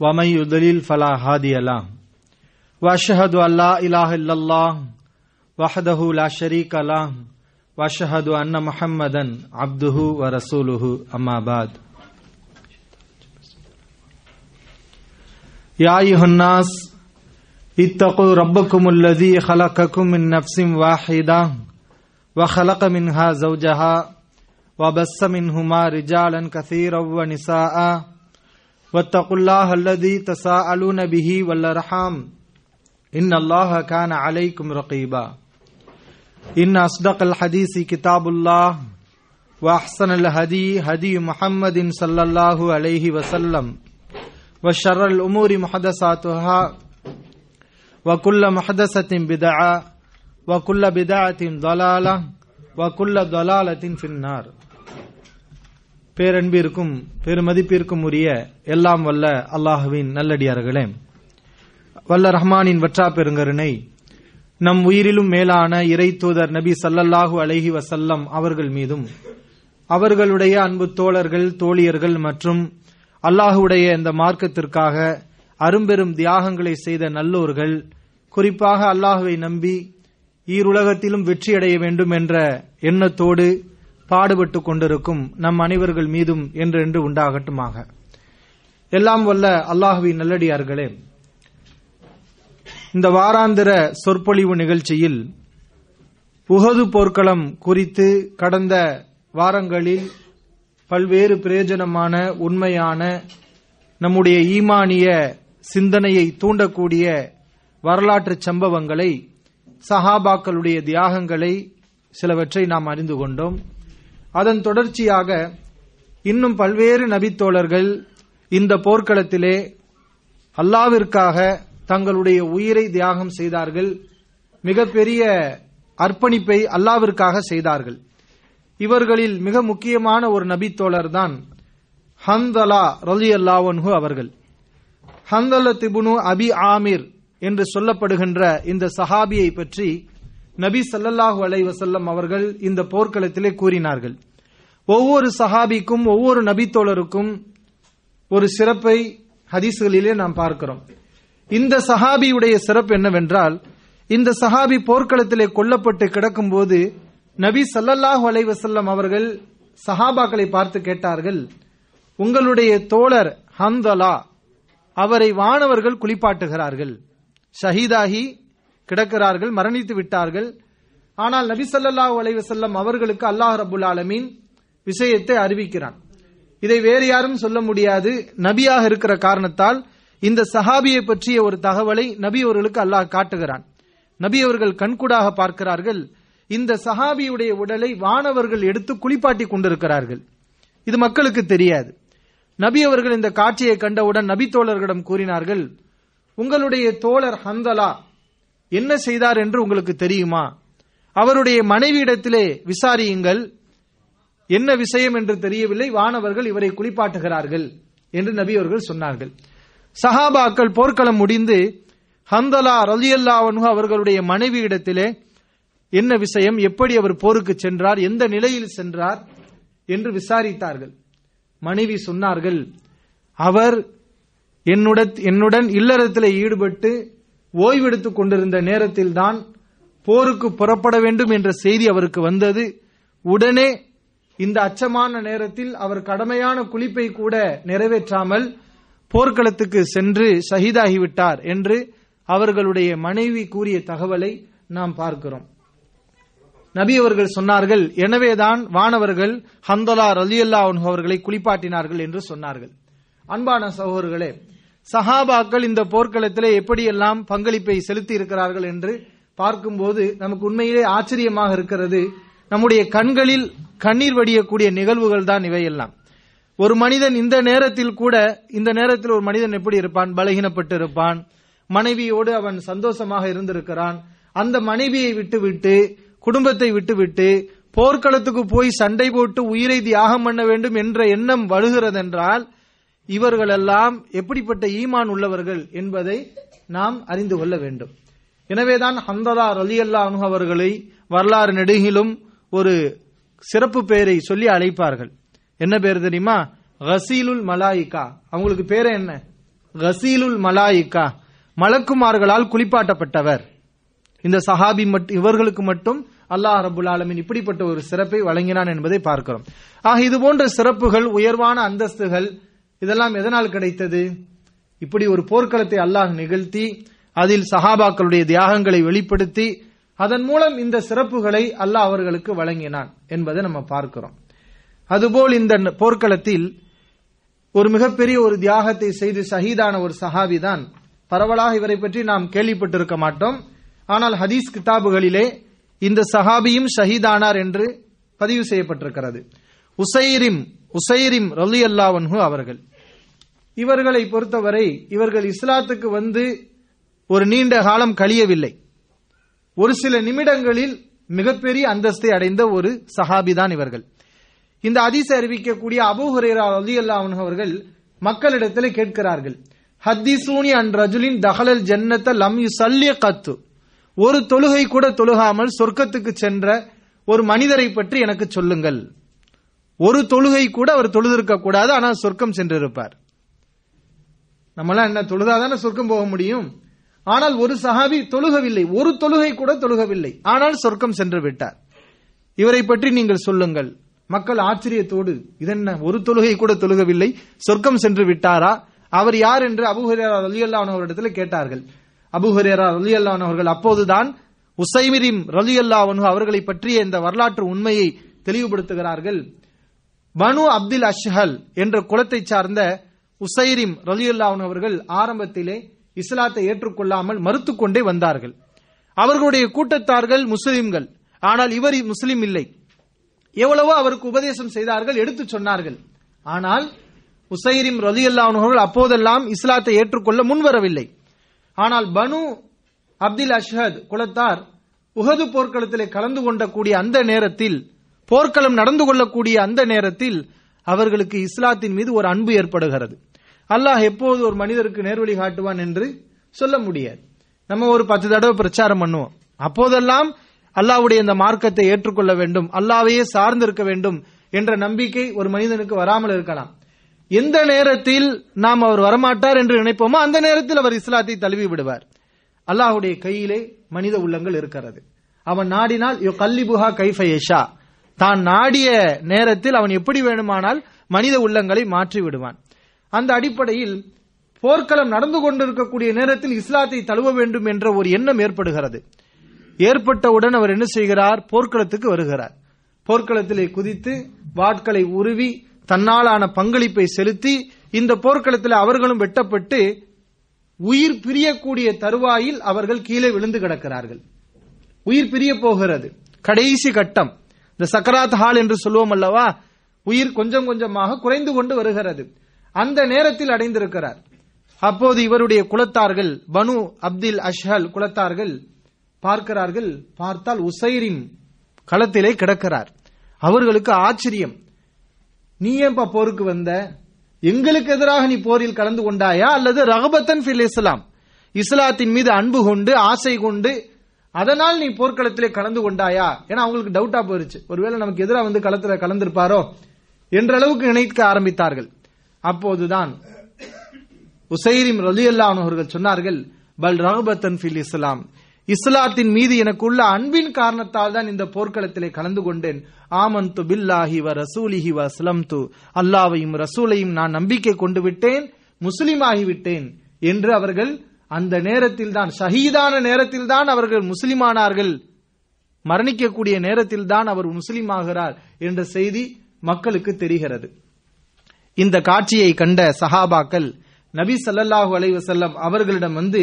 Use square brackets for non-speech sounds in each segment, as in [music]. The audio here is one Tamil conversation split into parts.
ومن يضلل فلا هادي له. واشهد ان لا اله الا الله وحده لا شريك له واشهد ان محمدا عبده ورسوله. اما بعد. يا ايها الناس اتقوا ربكم الذي خلقكم من نفس واحدة وخلق منها زوجها وبث منهما رجالا كثيرا ونساء واتقوا الله الذي تساءلون به والأرحام. إن الله كان عليكم رقيبا. إن أصدق الحديث كتاب الله وأحسن الهدي هدي محمد صلى الله عليه وسلم. وشر الأمور محدثاتها. وكل محدثة بدعة. وكل بدعة ضلالة. وكل ضلالة في النار. பேரன்பிற்கும் பெருமதிப்பிற்கும் உரிய எல்லாம் வல்ல அல்லாஹுவின் நல்லடியார்களே. வல்ல ரஹ்மானின் வற்றா பெருங்கருணை நம் உயிரிலும் மேலான இறை தூதர் நபி சல்லல்லாஹு அலஹி வசல்லம் அவர்கள் மீதும் அவர்களுடைய அன்பு தோழர்கள் தோழியர்கள் மற்றும் அல்லாஹுடைய இந்த மார்க்கத்திற்காக அரும்பெரும் தியாகங்களை செய்த நல்லோர்கள் குறிப்பாக அல்லாஹுவை நம்பி ஈருலகத்திலும் வெற்றியடைய வேண்டும் என்ற எண்ணத்தோடு பாடுபட்டு கொண்டிருக்கும் நம் அனைவர்கள் மீதும் என்றென்று உண்டாகட்டுமாக. எல்லாம் வல்ல அல்லாஹுவின் நல்லடியார்களே இந்த வாராந்திர சொற்பொழிவு நிகழ்ச்சியில் உகது போர்க்களம் குறித்து கடந்த வாரங்களில் பல்வேறு பிரயோஜனமான உண்மையான நம்முடைய ஈமானிய சிந்தனையை தூண்டக்கூடிய வரலாற்று சம்பவங்களை சஹாபாக்களுடைய தியாகங்களை சிலவற்றை நாம் அறிந்து கொண்டோம். அதன் தொடர்ச்சியாக இன்னும் பல்வேறு நபித்தோழர்கள் இந்த போர்க்களத்திலே அல்லாவிற்காக தங்களுடைய உயிரை தியாகம் செய்தார்கள். மிகப்பெரிய அர்ப்பணிப்பை அல்லாவிற்காக செய்தார்கள். இவர்களில் மிக முக்கியமான ஒரு நபித்தோழர் தான் ஹந்தலா ரலி அல்லாவன்ஹு அவர்கள். ஹந்தல திபுனு அபி ஆமீர் என்று சொல்லப்படுகின்ற இந்த சஹாபியை பற்றி நபி சல்லல்லாஹு அலை வசல்லம் அவர்கள் இந்த போர்க்களத்திலே கூறினார்கள். ஒவ்வொரு சஹாபிக்கும் ஒவ்வொரு நபித்தோழருக்கும் ஒரு சிறப்பை ஹதீஸ்களிலே நாம் பார்க்கிறோம். இந்த சஹாபியுடைய சிறப்பு என்னவென்றால் இந்த சஹாபி போர்க்களத்திலே கொல்லப்பட்டு கிடக்கும் போது நபி சல்லல்லாஹு அலைவசல்லம் அவர்கள் சஹாபாக்களை பார்த்து கேட்டார்கள் உங்களுடைய தோழர் ஹந்தலா அவரை வானவர்கள் குளிப்பாட்டுகிறார்கள். ஷஹீதாகி கிடக்கிறார்கள் மரணித்து விட்டார்கள். ஆனால் நபி சல்லாஹூ அலைவசல்லம் அவர்களுக்கு அல்லாஹ் ரபுல் ஆலமீன் விஷயத்தை அறிவிக்கிறான். இதை வேறு யாரும் சொல்ல முடியாது. நபியாக இருக்கிற காரணத்தால் இந்த சஹாபியை பற்றிய ஒரு தகவலை நபி அவர்களுக்கு அல்லாஹ் காட்டுகிறான். நபி அவர்கள் கண்கூடாக பார்க்கிறார்கள். இந்த சஹாபியுடைய உடலை வானவர்கள் எடுத்து குளிப்பாட்டி கொண்டிருக்கிறார்கள். இது மக்களுக்கு தெரியாது. நபி அவர்கள் இந்த காட்சியை கண்டவுடன் நபி தோழர்களிடம் கூறினார்கள் உங்களுடைய தோழர் ஹந்தலா என்ன செய்தார் என்று உங்களுக்கு தெரியுமா? அவருடைய மனைவியிடத்திலே விசாரியுங்கள். என்ன விஷயம் என்று தெரியவில்லை. வானவர்கள் இவரை குளிப்பாட்டுகிறார்கள் என்று நபி அவர்கள் சொன்னார்கள். சஹாபாக்கள் போர்க்களம் முடிந்து ஹந்தலா ரலியல்லாவனு அவர்களுடைய மனைவியிடத்திலே என்ன விஷயம் எப்படி அவர் போருக்கு சென்றார் எந்த நிலையில் சென்றார் என்று விசாரித்தார்கள். மனைவி சொன்னார்கள் அவர் என்னுடன் என்னுடன் இல்லறத்தில் ஈடுபட்டு ஓய்வெடுத்துக் கொண்டிருந்த நேரத்தில் தான் போருக்கு புறப்பட வேண்டும் என்ற செய்தி அவருக்கு வந்தது. உடனே இந்த அச்சமான நேரத்தில் அவர் கடமையான குளிப்பை கூட நிறைவேற்றாமல் போர்க்களத்துக்கு சென்று ஷஹீதாகிவிட்டார் என்று அவர்களுடைய மனைவி கூறிய தகவலை நாம் பார்க்கிறோம். நபி அவர்கள் சொன்னார்கள் எனவேதான் வானவர்கள் ஹந்தலா ரலியல்லா அவர்களை குளிப்பாட்டினார்கள் என்று சொன்னார்கள். அன்பான சகோதரர்களே சஹாபாக்கள் இந்த போர்க்களத்திலே எப்படியெல்லாம் பங்களிப்பை செலுத்தி இருக்கிறார்கள் என்று பார்க்கும்போது நமக்கு உண்மையிலே ஆச்சரியமாக இருக்கிறது. நம்முடைய கண்களில் கண்ணீர் வடியக்கூடிய நிகழ்வுகள் தான் இவையெல்லாம். ஒரு மனிதன் இந்த நேரத்தில் கூட இந்த நேரத்தில் ஒரு மனிதன் எப்படி இருப்பான்? பலகீனப்பட்டு இருப்பான் மனைவியோடு அவன் சந்தோஷமாக இருந்திருக்கிறான். அந்த மனைவியை விட்டுவிட்டு குடும்பத்தை விட்டுவிட்டு போர்க்களத்துக்கு போய் சண்டை போட்டு உயிரை தியாகம் பண்ண வேண்டும் என்ற எண்ணம் வருகிறதென்றால் இவர்களெல்லாம் எப்படிப்பட்ட ஈமான் உள்ளவர்கள் என்பதை நாம் அறிந்து கொள்ள வேண்டும். எனவேதான் ஹந்தலா அலி அனு அவர்களை வரலாறு நெடுகிலும் ஒரு சிறப்பு பெயரை சொல்லி அழைப்பார்கள். என்ன பேர் தெரியுமா? ஹசீலுல் மலாயிகா. அவங்களுக்கு பேரு என்ன? கசீலுல் மலாயிகா. மலக்குமார்களால் குளிப்பாட்டப்பட்டவர். இந்த சஹாபி மட்- இவர்களுக்கு மட்டும் அல்லாஹ் ரபுல் ஆலமின் இப்படிப்பட்ட ஒரு சிறப்பை வழங்கினான் என்பதை பார்க்கிறோம். ஆக இது போன்ற சிறப்புகள் உயர்வான அந்தஸ்துகள் இதெல்லாம் எதனால் கிடைத்தது? இப்படி ஒரு போர்க்களத்தை அல்லாஹ் நிகழ்த்தி அதில் சஹாபாக்களுடைய தியாகங்களை வெளிப்படுத்தி அதன் மூலம் இந்த சிறப்புகளை அல்லாஹ் அவர்களுக்கு வழங்கினான் என்பதை நம்ம பார்க்கிறோம். அதுபோல் இந்த போர்க்களத்தில் ஒரு மிகப்பெரிய ஒரு தியாகத்தை செய்து ஷஹீதான ஒரு சஹாபி தான். பரவலாக இவரை பற்றி நாம் கேள்விப்பட்டிருக்க மாட்டோம். ஆனால் ஹதீஸ் கிதாபுகளிலே இந்த சஹாபியும் ஷஹீதானார் என்று பதிவு செய்யப்பட்டிருக்கிறது. உசைரிம் உசைரிம் ரலி அல்லாவன்ஹு அவர்கள். இவர்களை பொறுத்தவரை இவர்கள் இஸ்லாத்துக்கு வந்து ஒரு நீண்ட காலம் கழியவில்லை. ஒரு சில நிமிடங்களில் மிகப்பெரிய அந்தஸ்தை அடைந்த ஒரு சஹாபிதான் இவர்கள். இந்த அதிச அறிவிக்கக்கூடிய அபூ ஹுரேரா ரலியல்லாஹு அவர்கள் மக்களிடத்தில் கேட்கிறார்கள். ஹத்திசூனி அன் ரஜுலின் தஹலல் ஜன்னத்த லம் யுசல்லிய கத்து ஒரு தொழுகை கூட தொழுகாமல் சொர்க்கத்துக்கு சென்ற ஒரு மனிதரை பற்றி எனக்கு சொல்லுங்கள். ஒரு தொழுகை கூட அவர் தொழுதிருக்க கூடாது ஆனால் சொர்க்கம் சென்றிருப்பார். நம்மளாம் என்ன தொழுதாதானே சொர்க்கம் போக முடியும்? ஆனால் ஒரு சஹாபி தொழுகவில்லை. ஒரு தொழுகை கூட தொழுகவில்லை. ஆனால் சொர்க்கம் சென்று விட்டார். இவரை பற்றி நீங்கள் சொல்லுங்கள். மக்கள் ஆச்சரியத்தோடு இதென்ன ஒரு தொழுகை கூட தொழுகவில்லை? சொர்க்கம் சென்று விட்டாரா? அவர் யார் என்று அபுஹரேரா ரலியல்லான் அவரிடத்தில் கேட்டார்கள். அபுஹரேரா ரலியல்லான் அவர்கள் அப்போதுதான் உசைமிரிம் ரலி அல்லாவனு அவர்களை பற்றிய இந்த வரலாற்று உண்மையை தெளிவுபடுத்துகிறார்கள். பனு அப்துல் அஷ்ஹல் என்ற குலத்தை சார்ந்த உசைரிம் ரலியுல்லான் அவர்கள் ஆரம்பத்திலே இஸ்லாத்தை ஏற்றுக்கொள்ளாமல் மறுத்துக்கொண்டே வந்தார்கள். அவர்களுடைய கூட்டத்தார்கள் முஸ்லிம்கள். ஆனால் இவர் முஸ்லிம் இல்லை. எவ்வளவோ அவருக்கு உபதேசம் செய்தார்கள் எடுத்துச் சொன்னார்கள். ஆனால் உசைரிம் ரலியுல்லான் அவர்கள் அப்போதெல்லாம் இஸ்லாத்தை ஏற்றுக்கொள்ள முன்வரவில்லை. ஆனால் பனு அப்துல் அஷ்ஹத் குலத்தார் உஹது போர்க்களத்திலே கலந்து கொண்டக்கூடிய அந்த நேரத்தில் போர்க்களம் நடந்து கொள்ளக்கூடிய அந்த நேரத்தில் அவர்களுக்கு இஸ்லாத்தின் மீது ஒரு அன்பு ஏற்படுகிறது. அல்லாஹ் எப்போது ஒரு மனிதருக்கு நேர்வழி காட்டுவான் என்று சொல்ல முடியாது. நம்ம ஒரு பத்து தடவை பிரச்சாரம் பண்ணுவோம். அப்போதெல்லாம் அல்லாவுடைய இந்த மார்க்கத்தை ஏற்றுக்கொள்ள வேண்டும் அல்லாவையே சார்ந்திருக்க வேண்டும் என்ற நம்பிக்கை ஒரு மனிதனுக்கு வராமல் இருக்கலாம். எந்த நேரத்தில் நாம் அவர் வரமாட்டார் என்று நினைப்போமோ அந்த நேரத்தில் அவர் இஸ்லாத்தை தழுவி விடுவார். அல்லாஹுடைய கையிலே மனித உள்ளங்கள் இருக்கிறது. அவன் நாடினால் யோ கல்லிபுஹா கைஃபயேஷா தான் நாடிய நேரத்தில் அவன் எப்படி வேணுமானால் மனித உள்ளங்களை மாற்றி விடுவான். அந்த அடிப்படையில் போர்க்களம் நடந்து கொண்டிருக்கக்கூடிய நேரத்தில் இஸ்லாத்தை தழுவ வேண்டும் என்ற ஒரு எண்ணம் ஏற்படுகிறது. ஏற்பட்டவுடன் அவர் என்ன செய்கிறார்? போர்க்களத்துக்கு வருகிறார். போர்க்களத்திலே குதித்து வாட்களை உருவி தன்னாலான பங்களிப்பை செலுத்தி இந்த போர்க்களத்தில் அவர்களும் வெட்டப்பட்டு உயிர் பிரியக்கூடிய தருவாயில் அவர்கள் கீழே விழுந்து கிடக்கிறார்கள். உயிர் பிரிய போகிறது. கடைசி கட்டம். இந்த சக்கராத் ஹால் என்று சொல்லுவோம் அல்லவா? உயிர் கொஞ்சம் கொஞ்சமாக குறைந்து கொண்டு வருகிறது. அந்த நேரத்தில் அடைந்திருக்கிறார். அப்போது இவருடைய குலத்தார்கள் பனு அப்தில் அஷ்ஹல் குலத்தார்கள் பார்க்கிறார்கள் பார்த்தால் உசைரின் களத்திலே கிடக்கிறார். அவர்களுக்கு ஆச்சரியம். நீ ஏன்பா போருக்கு வந்த? எங்களுக்கு எதிராக நீ போரில் கலந்து கொண்டாயா? அல்லது ரகபத்தன் ஃபில் இஸ்லாம்? இஸ்லாத்தின் மீது அன்பு கொண்டு ஆசை கொண்டு அதனால் நீ போர்க்களத்திலே கலந்து கொண்டாயா? ஏன்னா அவங்களுக்கு டவுட்டா போயிருச்சு. ஒருவேளை நமக்கு எதிராக வந்து களத்தில் கலந்திருப்பாரோ? என்ற அளவுக்கு நினைக்க ஆரம்பித்தார்கள். அப்போதுதான் உசைரிம் ரலி அல்லானவர்கள் சொன்னார்கள் பல் ரஹபத்தன் ஃபில் இஸ்லாம். இஸ்லாத்தின் மீது எனக்கு உள்ள அன்பின் காரணத்தால் தான் இந்த போர்க்களத்திலே கலந்து கொண்டேன். ஆமந்து பில்லாஹி வ ரசூலிஹி வ அஸ்லம்து. அல்லாவையும் ரசூலையும் நான் நம்பிக்கை கொண்டு விட்டேன் முஸ்லீம் ஆகிவிட்டேன் என்று அவர்கள் அந்த நேரத்தில் தான் ஷஹீதான நேரத்தில் தான் அவர்கள் முஸ்லிமானார்கள். மரணிக்கக்கூடிய நேரத்தில் தான் அவர் முஸ்லீம் ஆகிறார் என்ற செய்தி மக்களுக்கு தெரிகிறது. இந்த காட்சியை கண்ட சஹாபாக்கள் நபி ஸல்லல்லாஹு அலைவசல்லம் அவர்களிடம் வந்து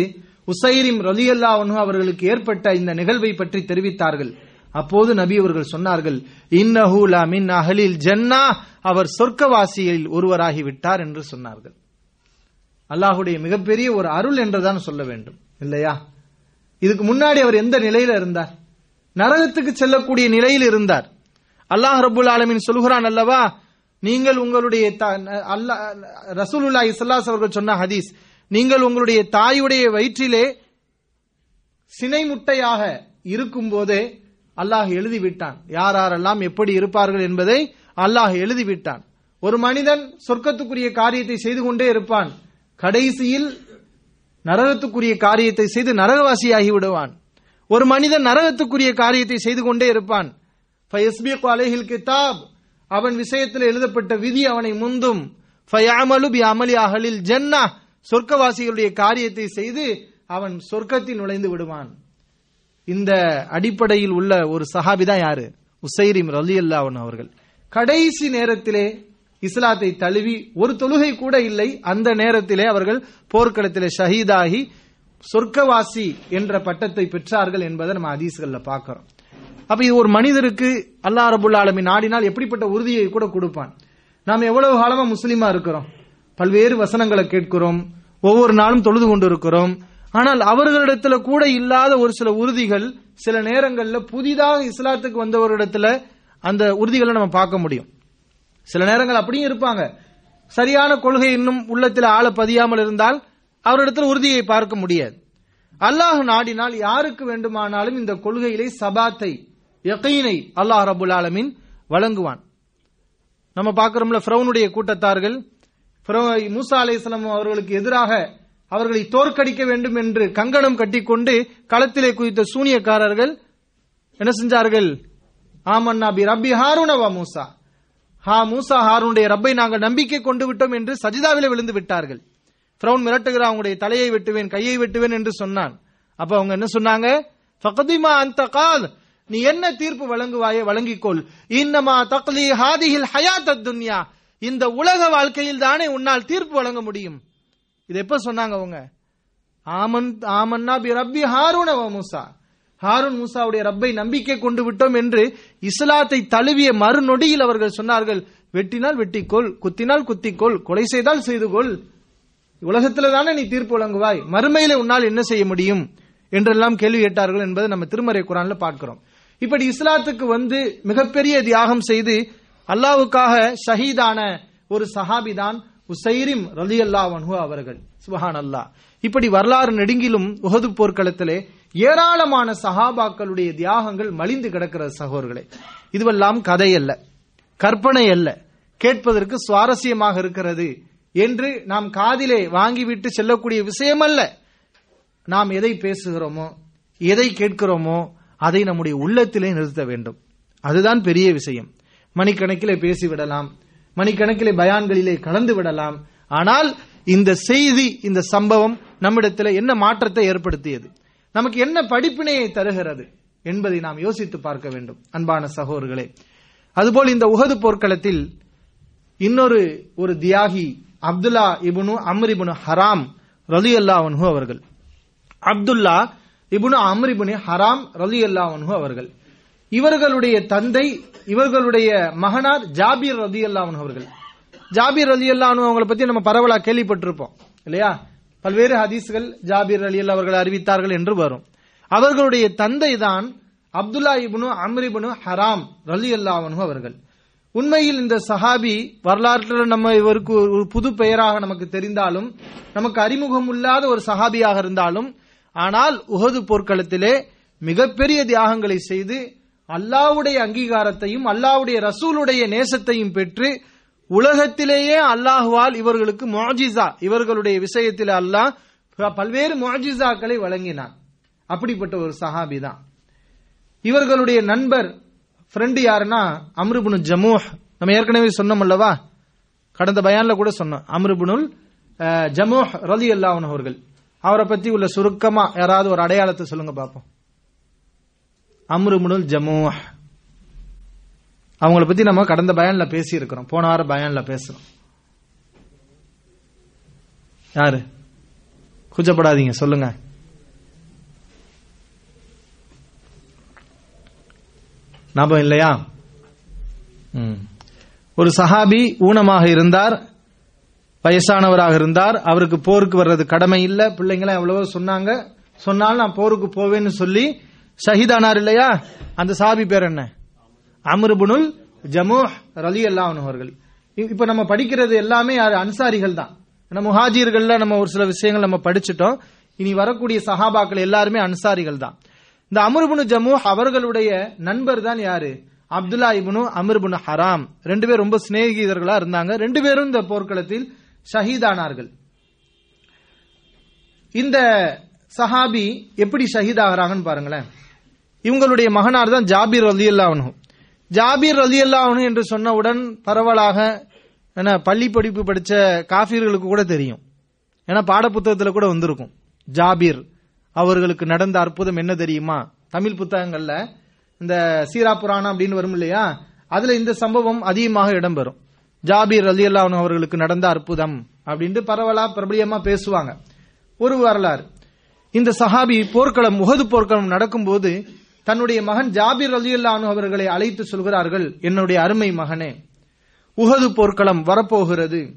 உசைரிம் ரலியல்லா அன்ஹு அவர்களுக்கு ஏற்பட்ட இந்த நிகழ்வை பற்றி தெரிவித்தார்கள். அப்போது நபி அவர்கள் சொன்னார்கள் இன்னஹுலா மின் அஹலில் ஜன்னா. அவர் சொர்க்கவாசியில் ஒருவராகி விட்டார் என்று சொன்னார்கள். அல்லாஹுடைய மிகப்பெரிய ஒரு அருள் என்றுதான் சொல்ல வேண்டும் இல்லையா? இதுக்கு முன்னாடி அவர் எந்த நிலையில இருந்தார்? நரகத்துக்கு செல்லக்கூடிய நிலையில் இருந்தார். அல்லாஹ் ரபுல் ஆலமின் சொல்கிறான் அல்லவா? நீங்கள் உங்களுடைய அல்லாஹ் ரசூலுல்லாஹி ஸல்லல்லாஹு அவர்கள் சொன்ன ஹதீஸ் நீங்கள் உங்களுடைய தாயுடைய வயிற்றிலே சினை முட்டையாக இருக்கும் போதே அல்லாஹ் எழுதிவிட்டான். யார் யாரெல்லாம் எப்படி இருப்பார்கள் என்பதை அல்லாஹ் எழுதிவிட்டான். ஒரு மனிதன் சொர்க்கத்துக்குரிய காரியத்தை செய்து கொண்டே இருப்பான். கடைசியில் நரகத்துக்குரிய காரியத்தை செய்து நரகவாசியாகி விடுவான். ஒரு மனிதன் நரகத்துக்குரிய காரியத்தை செய்து கொண்டே இருப்பான். கிதாப் அவன் விஷயத்தில் எழுதப்பட்ட விதி அவனை முந்தும். ஃபயாமலு பி அமலி அகலில் ஜன்னா. சொர்க்கவாசிகளுடைய காரியத்தை செய்து அவன் சொர்க்கத்தில் நுழைந்து விடுவான். இந்த அடிப்படையில் உள்ள ஒரு சஹாபி தான் யாரு? உசைரிம் ரலி அல்லாவன் அவர்கள். கடைசி நேரத்திலே இஸ்லாத்தை தழுவி ஒரு தொழுகை கூட இல்லை. அந்த நேரத்திலே அவர்கள் போர்க்களத்திலே ஷஹீதாகி சொர்க்கவாசி என்ற பட்டத்தை பெற்றார்கள் என்பதை நம்ம ஹதீஸ்கள்ல பார்க்கிறோம். அப்ப இது ஒரு மனிதருக்கு அல்லா ரபுல்லா ஆலமி நாடினால் எப்படிப்பட்ட உறுதியை கூட கொடுப்பான். நாம் எவ்வளவு காலமா முஸ்லீமா இருக்கிறோம்? பல்வேறு வசனங்களை கேட்கிறோம். ஒவ்வொரு நாளும் தொழுது கொண்டு இருக்கிறோம் ஆனால் அவர்களிடத்துல கூட இல்லாத ஒரு சில உறுதிகள் சில நேரங்கள்ல புதிதாக இஸ்லாத்துக்கு வந்தவர்களிடத்துல அந்த உறுதிகளை நம்ம பார்க்க முடியும். சில நேரங்கள் அப்படியும் இருப்பாங்க. சரியான கொள்கை இன்னும் உள்ளத்தில் ஆள பதியாமல் இருந்தால் அவரிடத்தில் உறுதியை பார்க்க முடியாது. அல்லாஹ் நாடினால் யாருக்கு வேண்டுமானாலும் இந்த கொள்கையிலே சபாத்தை யக்கீனை அல்லாஹ் ரபுல் ஆலமின் வழங்குவான். நம்ம பார்க்கிறோம்ல ஃபிரௌனுடைய கூட்டத்தார்கள் மூசா அலிஸ்லாம் அவர்களுக்கு எதிராக அவர்களை தோற்கடிக்க வேண்டும் என்று கங்கணம் கட்டிக்கொண்டு களத்திலே குதித்த சூனியக்காரர்கள் என்ன செஞ்சார்கள்? ஆமன்னா பி ரப்பி ஹாரூனவா மூசா. ஹா மூசா ஹாரூனுடைய ரப்பை நாங்கள் நம்பிக்கை கொண்டு விட்டோம் என்று சஜிதாவில விழுந்து விட்டார்கள். ஃப்ரௌன் மிரட்டுகிற அவங்களுடைய தலையை வெட்டுவேன் கையை வெட்டுவேன் என்று சொன்னான். அப்ப அவங்க என்ன சொன்னாங்க? ஃபகதிமா அந்த கால் நீ என்ன தீர்ப்பு வழங்குவாயே வழங்கிக்கொள். இன்னமா தக்லி ஹாதிஹில் ஹயாத் துன்யா இந்த உலக வாழ்க்கையில் தானே உன்னால் தீர்ப்பு வழங்க முடியும். இது எப்ப சொன்னாங்க அவங்க? ஆமன் ஆமன்னா பி ரப்பி ஹாரூன மூசா. ஹாரூன் மூசாவுடைய ரப்பை நம்பிக்கை கொண்டு விட்டோம் என்று இஸ்லாத்தை தழுவிய மறுநொடியில் அவர்கள் சொன்னார்கள். வெட்டினால் வெட்டிக்கொள் குத்தினால் குத்திக்கொள் கொலை செய்தால் செய்து கொள். உலகத்துல தானே நீ தீர்ப்பு வழங்குவாய். மறுமையில உன்னால் என்ன செய்ய முடியும்? என்றெல்லாம் கேள்வி கேட்டார்கள் என்பதை நம்ம திருமறை குரான்ல பார்க்கிறோம். இப்படி இஸ்லாத்துக்கு வந்து மிகப்பெரிய தியாகம் செய்து அல்லாவுக்காக ஷஹீதான ஒரு சஹாபி தான் உசைரிம் ரலி அல்லாஹ் அவர்கள். சுபஹான் அல்லாஹ் இப்படி வரலாறு நெடுங்கிலும் உகது போர்க்களத்திலே ஏராளமான சஹாபாக்களுடைய தியாகங்கள் மலிந்து கிடக்கிற சகோதர்களே இதுவெல்லாம் கதை அல்ல. கற்பனை அல்ல. கேட்பதற்கு சுவாரஸ்யமாக இருக்கிறது என்று நாம் காதிலே வாங்கிவிட்டு செல்லக்கூடிய விஷயம் அல்ல. நாம் எதை பேசுகிறோமோ எதை கேட்கிறோமோ அதை நம்முடைய உள்ளத்திலே நிறுத்த வேண்டும். அதுதான் பெரிய விஷயம். மணிக்கணக்கிலே பேசிவிடலாம். மணிக்கணக்கிலே பயான்களிலே கலந்து விடலாம் ஆனால் இந்த செய்தி இந்த சம்பவம் நம்மிடத்தில் என்ன மாற்றத்தை ஏற்படுத்தியது? நமக்கு என்ன படிப்பினையை தருகிறது என்பதை நாம் யோசித்து பார்க்க வேண்டும் அன்பான சகோதர்களே அதுபோல் இந்த உகது போர்க்களத்தில் இன்னொரு ஒரு தியாகி அப்துல்லா இபுனு அம்ரிபுனு ஹராம் ரலி அல்லாஹ் அவர்கள். அப்துல்லா இபுனு அம்ரிபுனி ஹராம் ரலி அல்லாவன்ஹு அவர்கள். இவர்களுடைய தந்தை இவர்களுடைய மகனார் ஜாபீர் ரதி அல்லாவன் அவர்கள். ஜாபீர் அலி அல்லாஹ் அவங்களை பத்தி நம்ம பரவலா கேள்விப்பட்டிருப்போம் இல்லையா? பல்வேறு ஹதீஸ்கள் ஜாபீர் அலி அல்லா அவர்கள் அறிவித்தார்கள் என்று வரும். அவர்களுடைய தந்தை தான் அப்துல்லா இபுனு அம்ரிபுனு ஹராம் ரலி அல்லாஹனு அவர்கள். உண்மையில் இந்த சஹாபி வரலாற்றில் நம்ம இவருக்கு ஒரு புது பெயராக நமக்கு தெரிந்தாலும் நமக்கு அறிமுகம் இல்லாத ஒரு சஹாபியாக இருந்தாலும் ஆனால் உகது போர்க்களத்திலே மிகப்பெரிய தியாகங்களை செய்து அல்லாவுடைய அங்கீகாரத்தையும் அல்லாவுடைய ரசூலுடைய நேசத்தையும் பெற்று உலகத்திலேயே அல்லாஹுவால் இவர்களுக்கு மொஜிசா இவர்களுடைய விஷயத்தில் அல்லாஹ் பல்வேறு மொஜிசாக்களை வழங்கினான். அப்படிப்பட்ட ஒரு சஹாபி தான். இவர்களுடைய நண்பர் ஃப்ரெண்டு யாருன்னா அம்ருபுனு ஜமூஹ். நம்ம ஏற்கனவே சொன்னோம் அல்லவா? கடந்த பயான்ல கூட சொன்னோம். அம்ருபுனுல் ஜமூஹ் ரலி அல்லாஹன் அவர்கள். அவரை பத்தி உள்ள சுருக்கமா யாராவது ஒரு அடையாளத்தை சொல்லுங்க பார்ப்போம் அம்ருமுனுல் ஜமூஹ். அவங்கள பத்தி நம்ம கடந்த பயன்ல பேசி இருக்கிறோம் போன வாரம் பயன்ல பேசுறோம். யாரு? கூச்சப்படாதீங்க சொல்லுங்க. ஞாபகம் இல்லையா? ஒரு சஹாபி ஊனமாக இருந்தார். வயசானவராக இருந்தார். அவருக்கு போருக்கு வர்றது கடமை இல்ல. பிள்ளைங்களாம் எவ்வளவோ சொன்னாங்க. சொன்னாலும் நான் போருக்கு போவேன்னு சொல்லி ஷஹீதானார் இல்லையா? அந்த சாபி பேர் என்ன? அமருபுனுல் ஜமு ரலி அல்லாஹ் அவர்கள். இப்ப நம்ம படிக்கிறது எல்லாமே யாரு? அன்சாரிகள் தான். நம்ம முஹாஜிர்கள்ல நம்ம ஒரு சில விஷயங்கள் நம்ம படிச்சுட்டோம். இனி வரக்கூடிய சஹாபாக்கள் எல்லாருமே அன்சாரிகள் தான். இந்த அமருபுனு ஜமு அவர்களுடைய நண்பர் தான் யாரு? அப்துல்லா இபுனு அமருபுனு ஹராம். ரெண்டு பேரும் ரொம்ப சிநேகிதர்களா இருந்தாங்க. ரெண்டு பேரும் இந்த போர்க்களத்தில் ஷஹீதானார்கள். இந்த சஹாபி எப்படி ஷஹீத் ஆகிறாங்கன்னு பாருங்களேன். இவங்களுடைய மகனார் தான் ஜாபீர் அலி அல்லாஹனு ஜாபீர் அலி அல்லாஹனு என்று சொன்னவுடன் பரவலாக என்ன பள்ளி படிப்பு படித்த காஃபியர்களுக்கு கூட தெரியும். ஏன்னா பாடப்புத்தகத்தில் கூட வந்திருக்கும். ஜாபீர் அவர்களுக்கு நடந்த அற்புதம் என்ன தெரியுமா? தமிழ் புத்தகங்கள்ல இந்த சீரா புராணம் அப்படின்னு வரும் இல்லையா? அதுல இந்த சம்பவம் அதிகமாக இடம்பெறும். ஜாபீர் அலி அல்லாஹன் அவர்களுக்கு நடந்த அற்புதம் அப்படின்ட்டு பரவலா பிரபலியமா பேசுவாங்க. ஒரு வரலாறு. இந்த சஹாபி போர்க்களம் முகது போர்க்களம் நடக்கும்போது தன்னுடைய மகன் ஜாபீர் அலி அவர்களை அழைத்து சொல்கிறார்கள் என்னுடைய அருமை மகனே உகது போர்க்களம் வரப்போகிறது.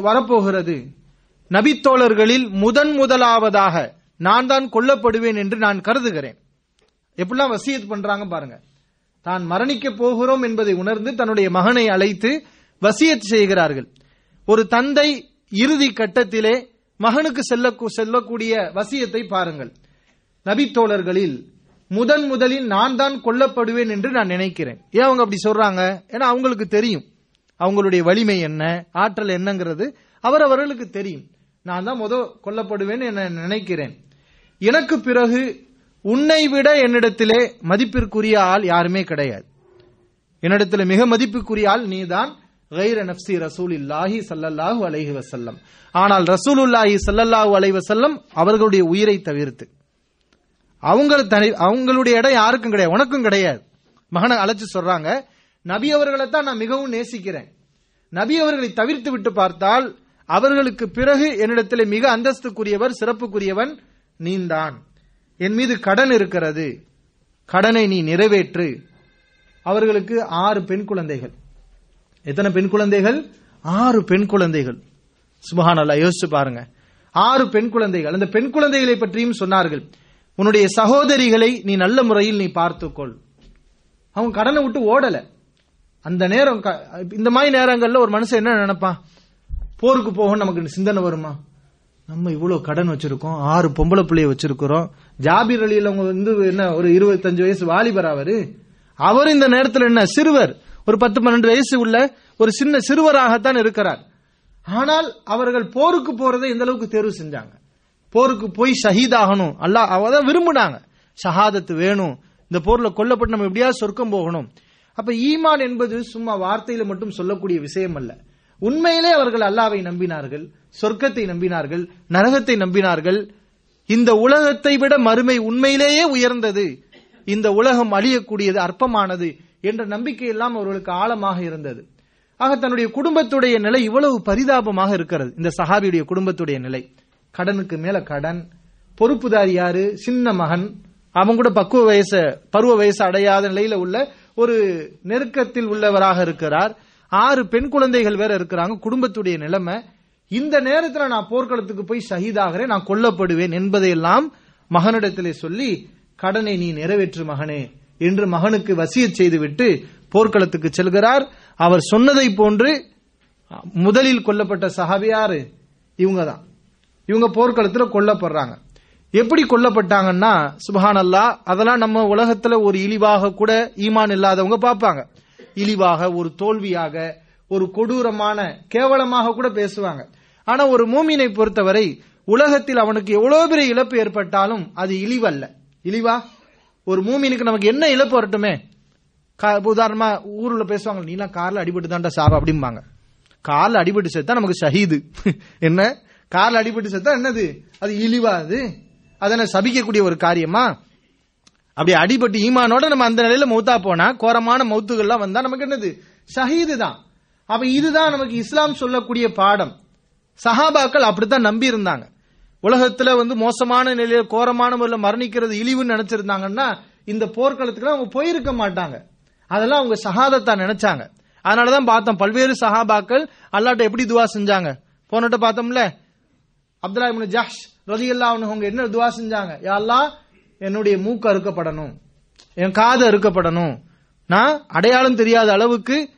வரப்போகிறது. நபித்தோழர்களில் முதன் முதலாவதாக நான் தான் கொல்லப்படுவேன் என்று நான் கருதுகிறேன். எப்படிலாம் வசியத் பண்றாங்க பாருங்க. தான் மரணிக்கப் போகிறோம் என்பதை உணர்ந்து தன்னுடைய மகனை அழைத்து வசியத் செய்கிறார்கள். ஒரு தந்தை இறுதி கட்டத்திலே மகனுக்கு செல்ல செல்லக்கூடிய வசியத்தை பாருங்கள். நபித்தோழர்களில் முதன் முதலில் நான் தான் கொல்லப்படுவேன் என்று நான் நினைக்கிறேன். ஏன் அவங்க அப்படி சொல்றாங்க? ஏன்னா அவங்களுக்கு தெரியும். அவங்களுடைய வலிமை என்ன ஆற்றல் என்னங்கிறது அவரவர்களுக்கு தெரியும். நான் தான் முத கொல்லப்படுவேன் என நினைக்கிறேன். எனக்கு பிறகு உன்னை விட என்னிடத்திலே மதிப்பிற்குரிய ஆள் யாருமே கிடையாது. என்னிடத்தில் மிக மதிப்புக்குரிய ஆள் நீதான் கைர நப்சி ரசூலில்லாஹி சல்லல்லாஹு அலைஹி வசல்லம் ஆனால் ரசூலுல்லாஹி சல்லல்லாஹு அலைஹி வசல்லம் அவர்களுடைய உயிரை தவிர்த்து. அவங்க தனி அவங்களுடைய இடம் யாருக்கும் கிடையாது உனக்கும் கிடையாது. மகனை அழைச்சு சொல்றாங்க நபி அவர்களை தான் நான் மிகவும் நேசிக்கிறேன். நபி அவர்களை தவிர்த்து விட்டு பார்த்தால் அவர்களுக்கு பிறகு என்னிடத்தில் மிக அந்தஸ்துக்குரியவர் சிறப்புக்குரியவன் நீந்தான். என் மீது கடன் இருக்கிறது. கடனை நீ நிறைவேற்று. அவர்களுக்கு ஆறு பெண் குழந்தைகள். எத்தனை பெண் குழந்தைகள்? ஆறு பெண் குழந்தைகள். சுபஹான் அல்லா யோசிச்சு பாருங்க. ஆறு பெண் குழந்தைகள். அந்த பெண் குழந்தைகளை பற்றியும் சொன்னார்கள். உன்னுடைய சகோதரிகளை நீ நல்ல முறையில் நீ பார்த்துக்கொள். அவங்க கடனை விட்டு ஓடல. அந்த நேரம் க- இந்த மாதிரி நேரங்கள்ல ஒரு மனுஷன் என்ன நினைப்பான்? போருக்கு போக நமக்கு சிந்தனை வருமா? நம்ம இவ்வளவு கடன் வச்சிருக்கோம் ஆறு பொம்பளை பிள்ளைய வச்சிருக்கிறோம். ஜாபிர் அலியில் அவங்க வந்து என்ன ஒரு இருபத்தஞ்சு வயசு வாலிபர் அவரு. அவர் இந்த நேரத்தில் என்ன சிறுவர். ஒரு பத்து பன்னெண்டு வயசு உள்ள ஒரு சின்ன சிறுவராகத்தான் இருக்கிறார். ஆனால் அவர்கள் போருக்கு போறதை எந்த அளவுக்கு தேர்வு செஞ்சாங்க. போருக்கு போய் ஷஹீதாகணும். அல்லாஹ் அவதான் விரும்புனாங்க. ஷஹாதத்து வேணும். இந்த போர்ல கொல்லப்பட்டு நம்ம எப்படியாவது சொர்க்கம் போகணும். அப்ப ஈமான் என்பது சும்மா வார்த்தையில மட்டும் சொல்லக்கூடிய விஷயம் அல்ல. உண்மையிலே அவர்கள் அல்லாவை நம்பினார்கள் சொர்க்கத்தை நம்பினார்கள் நரகத்தை நம்பினார்கள் இந்த உலகத்தை விட மறுமை உண்மையிலேயே உயர்ந்தது. இந்த உலகம் அழியக்கூடியது அற்பமானது என்ற நம்பிக்கை எல்லாம் அவர்களுக்கு ஆழமாக இருந்தது. ஆக தன்னுடைய குடும்பத்துடைய நிலை இவ்வளவு பரிதாபமாக இருக்கிறது. இந்த சஹாபியுடைய குடும்பத்துடைய நிலை. கடனுக்கு மேல கடன். பொறுப்புதாரி யாரு? சின்ன மகன். அவன் கூட பக்குவ வயசு பருவ வயசு அடையாத நிலையில உள்ள ஒரு நெருக்கத்தில் உள்ளவராக இருக்கிறார். ஆறு பெண் குழந்தைகள் வேற இருக்கிறாங்க. குடும்பத்துடைய நிலைமை இந்த நேரத்தில் நான் போர்க்களத்துக்கு போய் சகிதாகிறேன் நான் கொல்லப்படுவேன் என்பதையெல்லாம் மகனிடத்திலே சொல்லி கடனை நீ நிறைவேற்று மகனே என்று மகனுக்கு வசிய செய்துவிட்டு போர்க்களத்துக்கு செல்கிறார். அவர் சொன்னதை போன்று முதலில் கொல்லப்பட்ட சஹாபியாரு இவங்க தான் இவங்க போர்க்களத்தில் கொல்லப்படுறாங்க. எப்படி கொல்லப்பட்டாங்கன்னா சுபஹான் அல்லாஹ் அதெல்லாம் நம்ம உலகத்துல ஒரு இழிவாக கூட ஈமான் இல்லாதவங்க பார்ப்பாங்க. இழிவாக ஒரு தோல்வியாக ஒரு கொடூரமான கேவலமாக கூட பேசுவாங்க. ஆனா ஒரு மூமினை பொறுத்தவரை உலகத்தில் அவனுக்கு எவ்வளவு பெரிய இழப்பு ஏற்பட்டாலும் அது இழிவல்ல. இழிவா? ஒரு மூமினுக்கு நமக்கு என்ன இழப்பு வரட்டுமே? உதாரணமா ஊர்ல பேசுவாங்க நீலாம் கார்ல அடிபட்டு தான்டா சாவ அப்படிம்பாங்க. கார்ல அடிபட்டு செத்தா நமக்கு ஷஹீது. [laughs] என்ன? கார்ல அடிபட்டு செத்தா என்னது? அது இழிவா அது? அதனை சபிக்கக்கூடிய ஒரு காரியமா? அப்படி அடிபட்டு ஈமானோட நம்ம அந்த நிலையில மௌத்தா போனா கோரமான மௌத்துகள்லாம் வந்தா நமக்கு என்னது? ஷஹீது தான் அப்ப இதுதான் நமக்கு இஸ்லாம் சொல்லக்கூடிய பாடம். சஹாபாக்கள் அப்படித்தான் நம்பி இருந்தாங்க. உலகத்துல வந்து மோசமான நிலையில கோரமான முறையில் மரணிக்கிறது இழிவுன்னு நினைச்சிருந்தாங்கன்னா இந்த போர்க்களத்துக்கு அவங்க போயிருக்க மாட்டாங்க. அதெல்லாம் அவங்க ஷஹாதத்தா நினைச்சாங்க. அதனாலதான் பார்த்தோம் பல்வேறு சஹாபாக்கள் அல்லாட்ட எப்படி துவா செஞ்சாங்க? போனட்ட பார்த்தோம்ல அப்துல்லா இப்னு ஜாஷ் ரலியல்லாஹு அவங்க என்ன துவா செஞ்சாங்க? யாரெல்லாம் என்னுடைய மூக்கு அறுக்கப்படணும். என் காது அறுக்கப்படணும். நான் அடையாளம் தெரியாத அளவுக்கு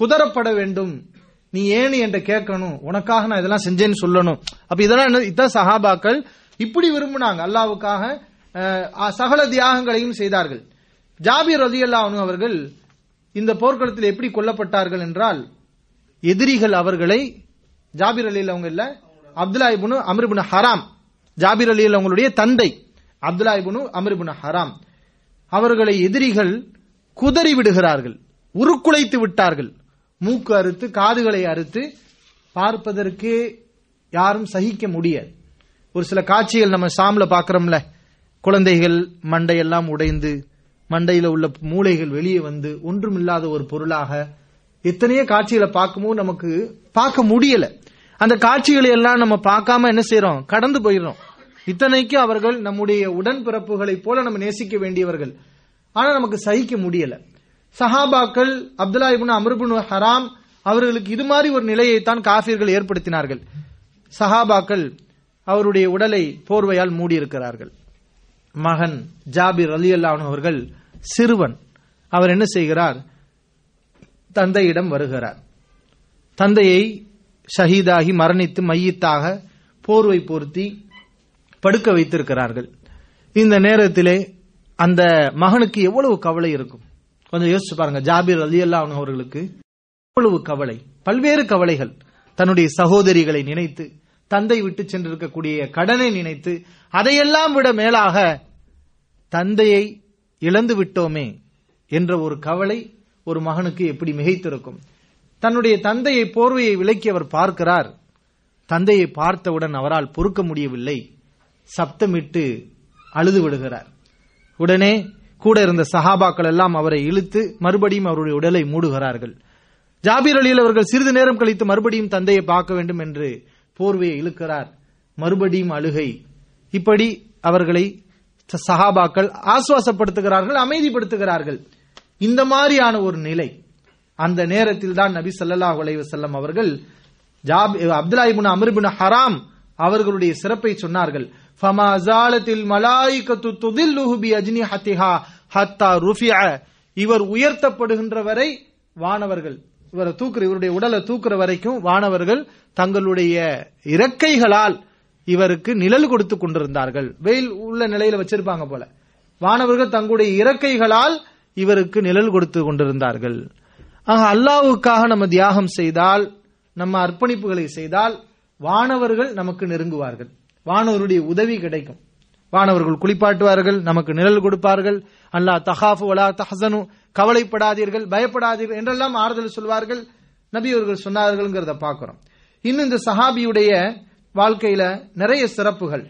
குதறப்பட வேண்டும். நீ ஏன் என்கிட்ட கேட்கணும்? உனக்காக நான் இதெல்லாம் செஞ்சேன்னு சொல்லணும். அப்ப இதெல்லாம் என்ன? இதான் சஹாபாக்கள் இப்படி விரும்பினாங்க. அல்லாவுக்காக சகல தியாகங்களையும் செய்தார்கள். ஜாபீர் அல்லாஹனு அவர்கள் இந்த போர்க்களத்தில் எப்படி கொல்லப்பட்டார்கள் என்றால் எதிரிகள் அவர்களை ஜாபிர் அலியில் அவங்க இல்ல அப்துல்லா இபுனு அமிர்புன ஹராம் ஜாபிர் அலியில் அவங்களுடைய தந்தை அப்துல்லா இபுனு அமிர்புன ஹராம் அவர்களை எதிரிகள் குதறி விடுகிறார்கள் உருக்குலைத்து விட்டார்கள். மூக்கு அறுத்து காதுகளை அறுத்து பார்ப்பதற்கு யாரும் சகிக்க முடியாது. ஒரு சில காட்சிகள் நம்ம சாம்ல பாக்குறோம்ல குழந்தைகள் மண்டையெல்லாம் உடைந்து மண்டையில உள்ள மூளைகள் வெளியே வந்து ஒன்றுமில்லாத ஒரு பொருளாக எத்தனையோ காட்சிகளை பார்க்கும்போது நமக்கு பார்க்க முடியல. அந்த காட்சிகளை எல்லாம் நம்ம பார்க்காம என்ன செய்யறோம் கடந்து போயிடுறோம். இத்தனைக்கு அவர்கள் நம்முடைய உடன்பிறப்புகளைப் போல நம்ம நேசிக்க வேண்டியவர்கள். ஆனா நமக்கு சகிக்க முடியல. சஹாபாக்கள் அப்துல்லா இபுன் அம்ர் ஹராம் அவர்களுக்கு இது மாதிரி ஒரு நிலையைத்தான் காஃபியர்கள் ஏற்படுத்தினார்கள். சஹாபாக்கள் அவருடைய உடலை போர்வையால் மூடியிருக்கிறார்கள். மகன் ஜாபிர் அலி அவர்கள் சிறுவன். அவர் என்ன செய்கிறார்? தந்தையிடம் வருகிறார். தந்தையை ஷஹீதாகி மரணித்து மையத்தாக போர்வை பொருத்தி படுக்க வைத்திருக்கிறார்கள். இந்த நேரத்திலே அந்த மகனுக்கு எவ்வளவு கவலை இருக்கும்? கொஞ்சம் யோசிச்சு பாருங்க. ஜாபிர் அலி அவர்களுக்கு அவ்வளவு கவலை பல்வேறு கவலைகள். தன்னுடைய சகோதரிகளை நினைத்து தந்தை விட்டு சென்றிருக்கக்கூடிய கடனை நினைத்து அதையெல்லாம் விட மேலாக தந்தையை இழந்து விட்டோமே என்ற ஒரு கவலை ஒரு மகனுக்கு எப்படி மிகைத்திருக்கும்? தன்னுடைய தந்தையை போர்வையை விலக்கி அவர் பார்க்கிறார். தந்தையை பார்த்தவுடன் அவரால் பொறுக்க முடியவில்லை. சப்தமிட்டு அழுது விடுகிறார். உடனே கூட இருந்த சஹாபாக்கள் எல்லாம் அவரை இழுத்து மறுபடியும் அவருடைய உடலை மூடுகிறார்கள். ஜாபீர் அலியில் அவர்கள் சிறிது நேரம் கழித்து மறுபடியும் தந்தையை பார்க்க வேண்டும் என்று போர்வையை இழுக்கிறார். மறுபடியும் அழுகை. இப்படி அவர்களை ச- சஹாபாக்கள் ஆசுவாசப்படுத்துகிறார்கள் அமைதிப்படுத்துகிறார்கள். இந்த மாதிரியான ஒரு நிலை. அந்த நேரத்தில் தான் நபி சல்லா அலைஹி அவர்கள் ஜாப் அப்துல்லா இப்னு ஹராம் அவர்களுடைய சிறப்பை சொன்னார்கள். ஃபமா ஜாலத்தில் மலாயிகத்து துதில்லுஹு அஜ்னி ஹத்திஹா ஹத்தா ருஃபியா இவர் உயர்த்தப்படுகின்ற வரை வானவர்கள் இவரை தூக்குற இவருடைய உடலை தூக்குற வரைக்கும் வானவர்கள் தங்களுடைய இறக்கைகளால் இவருக்கு நிழல் கொடுத்து கொண்டிருந்தார்கள். வெயில் உள்ள நிலையில வச்சிருப்பாங்க போல. வானவர்கள் தங்களுடைய இறக்கைகளால் இவருக்கு நிழல் கொடுத்து கொண்டிருந்தார்கள். ஆக அல்லாவுக்காக நம்ம தியாகம் செய்தால் நம்ம அர்ப்பணிப்புகளை செய்தால் வானவர்கள் நமக்கு நெருங்குவார்கள். வானவருடைய உதவி கிடைக்கும். வானவர்கள் குளிப்பாட்டுவார்கள் நமக்கு நிழல் கொடுப்பார்கள். அல்லாஹ் தஹாஃபு அலா தஹசனு கவலைப்படாதீர்கள் பயப்படாதீர்கள் என்றெல்லாம் ஆறுதல் சொல்வார்கள். நபி அவர்கள் சொன்னார்கள்ங்கிறத பார்க்கிறோம். இன்னும் இந்த சஹாபியுடைய வாழ்க்கையில நிறைய சிறப்புகள்.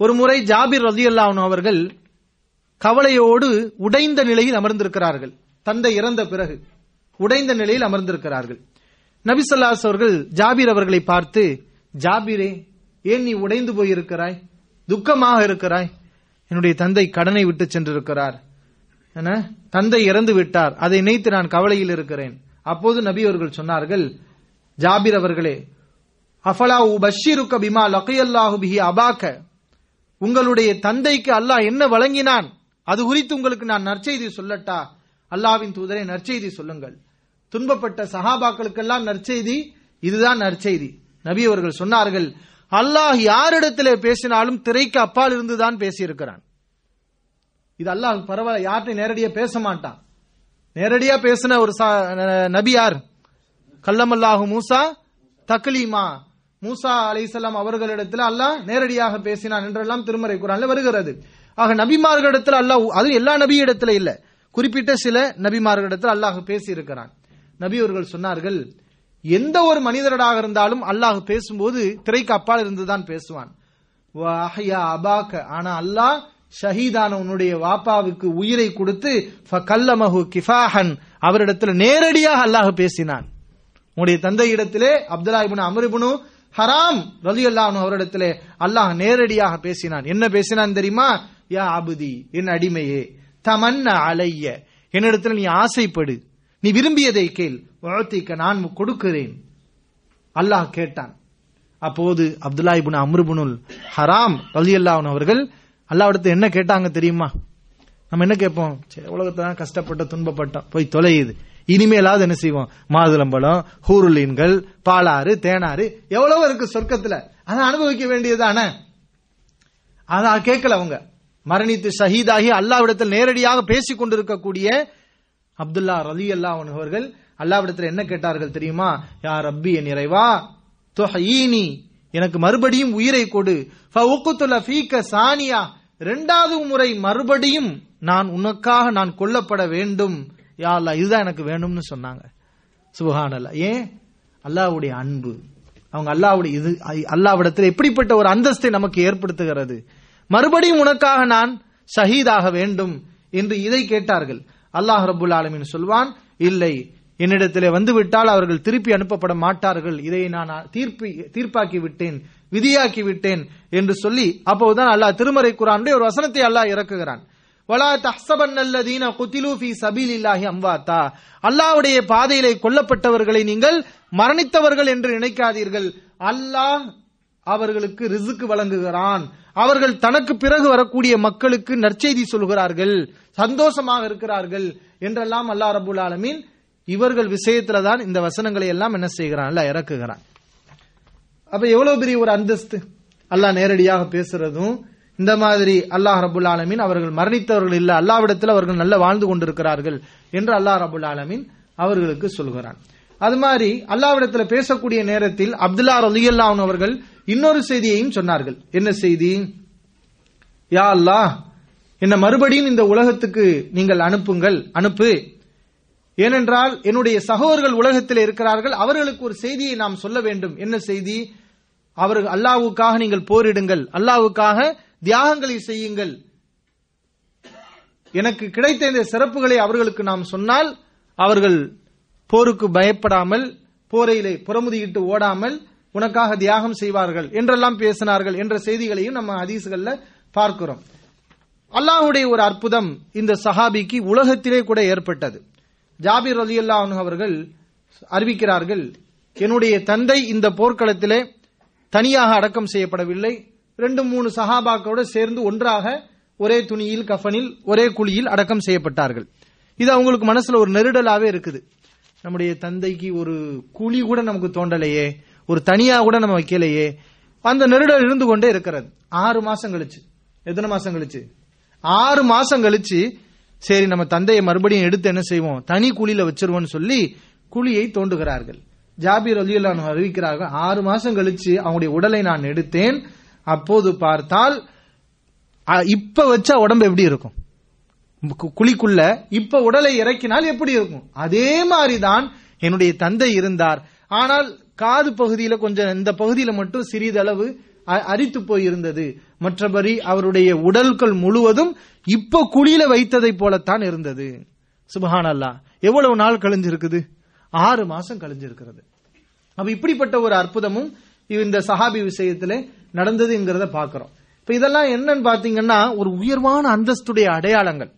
ஒரு முறை ஜாபிர் ரலியல்லாஹு அவர்கள் கவலையோடு உடைந்த நிலையில் அமர்ந்திருக்கிறார்கள். தந்தை இறந்த பிறகு உடைந்த நிலையில் அமர்ந்திருக்கிறார்கள். நபி அவர்கள் ஜாபீர் அவர்களை பார்த்து ஜாபீரே ஏன் நீ உடைந்து போயிருக்கிறாய்? துக்கமாக இருக்கிறாய்? என்னுடைய தந்தை கடனை விட்டு சென்றிருக்கிறார். என தந்தை இறந்து விட்டார். அதை நினைத்து நான் கவலையில் இருக்கிறேன். அப்போது நபி அவர்கள் சொன்னார்கள் ஜாபீர் அவர்களே அஃபலா பஷீருக்க பிமா லகையல்லாஹு பிஹி அபாக்க உங்களுடைய தந்தைக்கு அல்லாஹ் என்ன வழங்கினான்? அது குறித்து உங்களுக்கு நான் நற்செய்தி சொல்லட்டா? அல்லாவின் தூதரை நற்செய்தி சொல்லுங்கள். துன்பப்பட்ட சஹாபாக்களுக்கெல்லாம் நற்செய்தி இதுதான் நற்செய்தி. நபி அவர்கள் சொன்னார்கள் அல்லாஹ் யாரிடத்திலே பேசினாலும் திரைக்கு அப்பால் இருந்துதான் பேசியிருக்கிறான். இது அல்லாஹ் பரவாயில்ல யார்கிட்ட நேரடியா பேச மாட்டான். நேரடியா பேசின ஒரு ச- நபி யார்? கல்லமல்லாஹு மூசா தக்லீமா. மூசா அலிசல்லாம் அவர்களிடத்தில் அல்லாஹ் நேரடியாக பேசினான் என்றெல்லாம் திருமறை குரான்ல வருகிறது. ஆக நபிமார்களிடத்தில் அல்லாஹ் அது எல்லா நபியிடத்துல இல்ல. குறிப்பிட்ட சில நபிமார்களிடத்தில் அல்லாஹ் பேசி இருக்கிறான் சொன்னார்கள் எந்த ஒரு மனிதரடாக இருந்தாலும் அல்லாஹ் பேசும்போது திரைக்கு அப்பால் இருந்துதான் பேசுவான். அபாக்க. ஆனா அல்லாஹ் ஷஹீதான உன்னுடைய வாப்பாவுக்கு உயிரை கொடுத்து கல்லமஹு கிஃபாஹன் அவரிடத்தில் நேரடியாக அல்லாஹ் பேசினான். உன்னுடைய தந்தை இடத்திலே அப்துல்லா இப்னு ஹராம் ரலியல்லாஹு அன்ஹு அவரிடத்திலே அல்லாஹ் நேரடியாக பேசினான். என்ன பேசினான் தெரியுமா? யா அபுதி என் அடிமையே தமன்ன அலைய என்னிடத்தில் நீ ஆசைப்படு நீ விரும்பியதை கேள் வாழ்த்திக்க நான் கொடுக்கிறேன். அல்லாஹ் கேட்டான். அப்போது அப்துல்லா இபுன் அம்ருபுனுல் ஹராம் ரலியல்லாஹு அவர்கள் அல்லாவிடத்து என்ன கேட்டாங்க தெரியுமா? நம்ம என்ன கேட்போம்? சரி உலகத்துல கஷ்டப்பட்ட துன்பப்பட்டோம். போய் தொலையுது. இனிமேலாவது என்ன செய்வோம்? மாதுளம்பழம் ஹூருலீன்கள் பாலாறு தேனாறு எவ்வளவோ இருக்கு சொர்க்கத்துல. அதை அனுபவிக்க வேண்டியதானே அதான் கேட்கல அவங்க. மரணித்து ஷஹீதாகி அல்லாவிடத்தில் நேரடியாக பேசிக் கொண்டிருக்கக்கூடிய அப்துல்லா ரலி அல்லாஹ் அவர்கள் அல்லாவிடத்தில் என்ன கேட்டார்கள் தெரியுமா? யா ரப்பி என் இறைவா தொஹீனி எனக்கு மறுபடியும் உயிரை கொடு. ஃபீக்க சானியா இரண்டாவது முறை மறுபடியும் நான் உனக்காக நான் கொல்லப்பட வேண்டும். யா அல்லா இதுதான் எனக்கு வேணும்னு சொன்னாங்க. சுபஹானல்லா. ஏன்? அல்லாவுடைய அன்பு. அவங்க அல்லாவுடைய இது அல்லாவிடத்தில் எப்படிப்பட்ட ஒரு அந்தஸ்தை நமக்கு ஏற்படுத்துகிறது? மறுபடியும் உனக்காக நான் ஷஹீதாக வேண்டும் என்று இதை கேட்டார்கள். அல்லாஹ் ரபுல் ஆலமின் சொல்வான் இல்லை என்னிடத்திலே வந்துவிட்டால் அவர்கள் திருப்பி அனுப்பப்பட மாட்டார்கள். இதை நான் தீர்ப்பி தீர்ப்பாக்கி விட்டேன் விதியாக்கி விட்டேன் என்று சொல்லி அப்போதுதான் அல்லாஹ் திருமறை குரானுடைய ஒரு வசனத்தை அல்லாஹ் இறக்குகிறான். வலா தஹ்சபன் குத்திலு ஃபீ சபீலில்லாஹி அம்வாத்தா. அல்லாஹ்வுடைய பாதையிலே கொல்லப்பட்டவர்களை நீங்கள் மரணித்தவர்கள் என்று நினைக்காதீர்கள். அல்லாஹ் அவர்களுக்கு ரிசுக்கு வழங்குகிறான். அவர்கள் தனக்கு பிறகு வரக்கூடிய மக்களுக்கு நற்செய்தி சொல்கிறார்கள். சந்தோஷமாக இருக்கிறார்கள் என்றெல்லாம் அல்லாஹ் ரபுல் ஆலமீன் இவர்கள் விஷயத்துல தான் இந்த வசனங்களை எல்லாம் என்ன செய்கிறான்? அல்லாஹ் இறக்குகிறான். அப்ப எவ்வளவு பெரிய ஒரு அந்தஸ்து? அல்லாஹ் நேரடியாக பேசுறதும் இந்த மாதிரி அல்லாஹ் ரபுல் ஆலமீன் அவர்கள் மரணித்தவர்கள் இல்ல அல்லாவிடத்தில் அவர்கள் நல்ல வாழ்ந்து கொண்டிருக்கிறார்கள் என்று அல்லாஹ் ரபுல் ஆலமீன் அவர்களுக்கு சொல்கிறான். அது மாதிரி அல்லாவிடத்தில் பேசக்கூடிய நேரத்தில் அப்துல்லா ரலியல்லாஹு அவர்கள் இன்னொரு செய்தியையும் சொன்னார்கள். என்ன செய்தி? யா அல்லாஹ் என்ன மறுபடியும் இந்த உலகத்துக்கு நீங்கள் அனுப்புங்கள் அனுப்பு. ஏனென்றால் என்னுடைய சகோதரர்கள் உலகத்தில் இருக்கிறார்கள். அவர்களுக்கு ஒரு செய்தியை நாம் சொல்ல வேண்டும். என்ன செய்தி? அவர்கள் அல்லாவுக்காக நீங்கள் போரிடுங்கள். அல்லாவுக்காக தியாகங்களை செய்யுங்கள். எனக்கு கிடைத்த இந்த சிறப்புகளை அவர்களுக்கு நாம் சொன்னால் அவர்கள் போருக்கு பயப்படாமல் போரையிலே புறமுதியிட்டு ஓடாமல் உனக்காக தியாகம் செய்வார்கள் என்றெல்லாம் பேசினார்கள் என்ற செய்திகளையும் நம்ம ஹதீஸ்கள்ல பார்க்கிறோம். அல்லாஹுடைய ஒரு அற்புதம் இந்த சஹாபிக்கு உலகத்திலே கூட ஏற்பட்டது. ஜாபிர் அலி அவர்கள் அறிவிக்கிறார்கள் என்னுடைய தந்தை இந்த போர்க்களத்திலே தனியாக அடக்கம் செய்யப்படவில்லை. ரெண்டு மூணு சஹாபாக்களோடு சேர்ந்து ஒன்றாக ஒரே துணியில் கஃனில் ஒரே குழியில் அடக்கம் செய்யப்பட்டார்கள். இது அவங்களுக்கு மனசுல ஒரு நெருடலாவே இருக்குது. நம்முடைய தந்தைக்கு ஒரு குழி கூட நமக்கு தோண்டலையே ஒரு தனியா கூட நம்ம வைக்கலையே. அந்த நெருடல் இருந்து கொண்டே இருக்கிறது. ஆறு மாசம் கழிச்சு. எத்தனை மாசம் கழிச்சு? ஆறு மாசம் கழிச்சு சரி நம்ம தந்தையை மறுபடியும் எடுத்து என்ன செய்வோம்? தனி குழியில வச்சிருவோம்னு சொல்லி குழியை தோண்டுகிறார்கள். ஜாபீர் அலியுல்லான் அறிவிக்கிறார்கள் ஆறு மாசம் கழிச்சு அவங்களுடைய உடலை நான் எடுத்தேன். அப்போது பார்த்தால் இப்ப வச்சா உடம்பு எப்படி இருக்கும்? குழிக்குள்ள இப்ப உடலை இறக்கினால் எப்படி இருக்கும்? அதே மாதிரிதான் என்னுடைய தந்தை இருந்தார். ஆனால் காது பகுதியில கொஞ்சம் இந்த பகுதியில மட்டும் சிறிதளவு அரித்து போயிருந்தது. மற்றபடி அவருடைய உடல்கள் முழுவதும் இப்ப குழியில வைத்ததை போலத்தான் இருந்தது. சுபஹான் அல்லா எவ்வளவு நாள் கழிஞ்சிருக்குது? ஆறு மாசம் கழிஞ்சிருக்கிறது. அப்ப இப்படிப்பட்ட ஒரு அற்புதமும் இந்த சஹாபி விஷயத்துல நடந்ததுங்கிறத பாக்குறோம் இப்ப இதெல்லாம் என்னன்னு பாத்தீங்கன்னா ஒரு உயர்வான அந்தஸ்துடைய அடையாளங்கள்.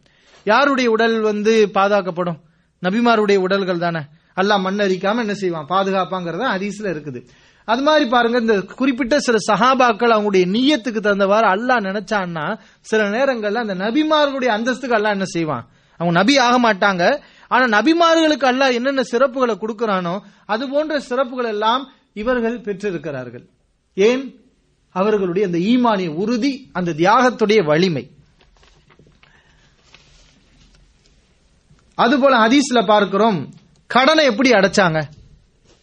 யாருடைய உடல் வந்து பாதுகாக்கப்படும்? நபிமாருடைய உடல்கள் தானே. அல்லாஹ் மண்ணரிக்காம என்ன செய்வான்? பாதுகாப்பாங்கிறத ஹதீஸ்ல இருக்குது. அது மாதிரி பாருங்க இந்த குறிப்பிட்ட சில சஹாபாக்கள் அவங்களுடைய நீயத்துக்கு தகுந்தவாறு அல்லாஹ் நினைச்சான்னா சில நேரங்கள்ல அந்த நபிமார்களுடைய அந்தஸ்துக்கு அல்லாஹ் என்ன செய்வான்? அவங்க நபி ஆக மாட்டாங்க. ஆனா நபிமார்களுக்கு அல்லாஹ் என்னென்ன சிறப்புகளை கொடுக்கிறானோ அது போன்ற சிறப்புகள் எல்லாம் இவர்கள் பெற்றிருக்கிறார்கள். ஏன்? அவர்களுடைய அந்த ஈமானிய உறுதி அந்த தியாகத்துடைய வலிமை. அதுபோல ஹதீஸ்ல பார்க்கிறோம் கடனை எப்படி அடைச்சாங்க?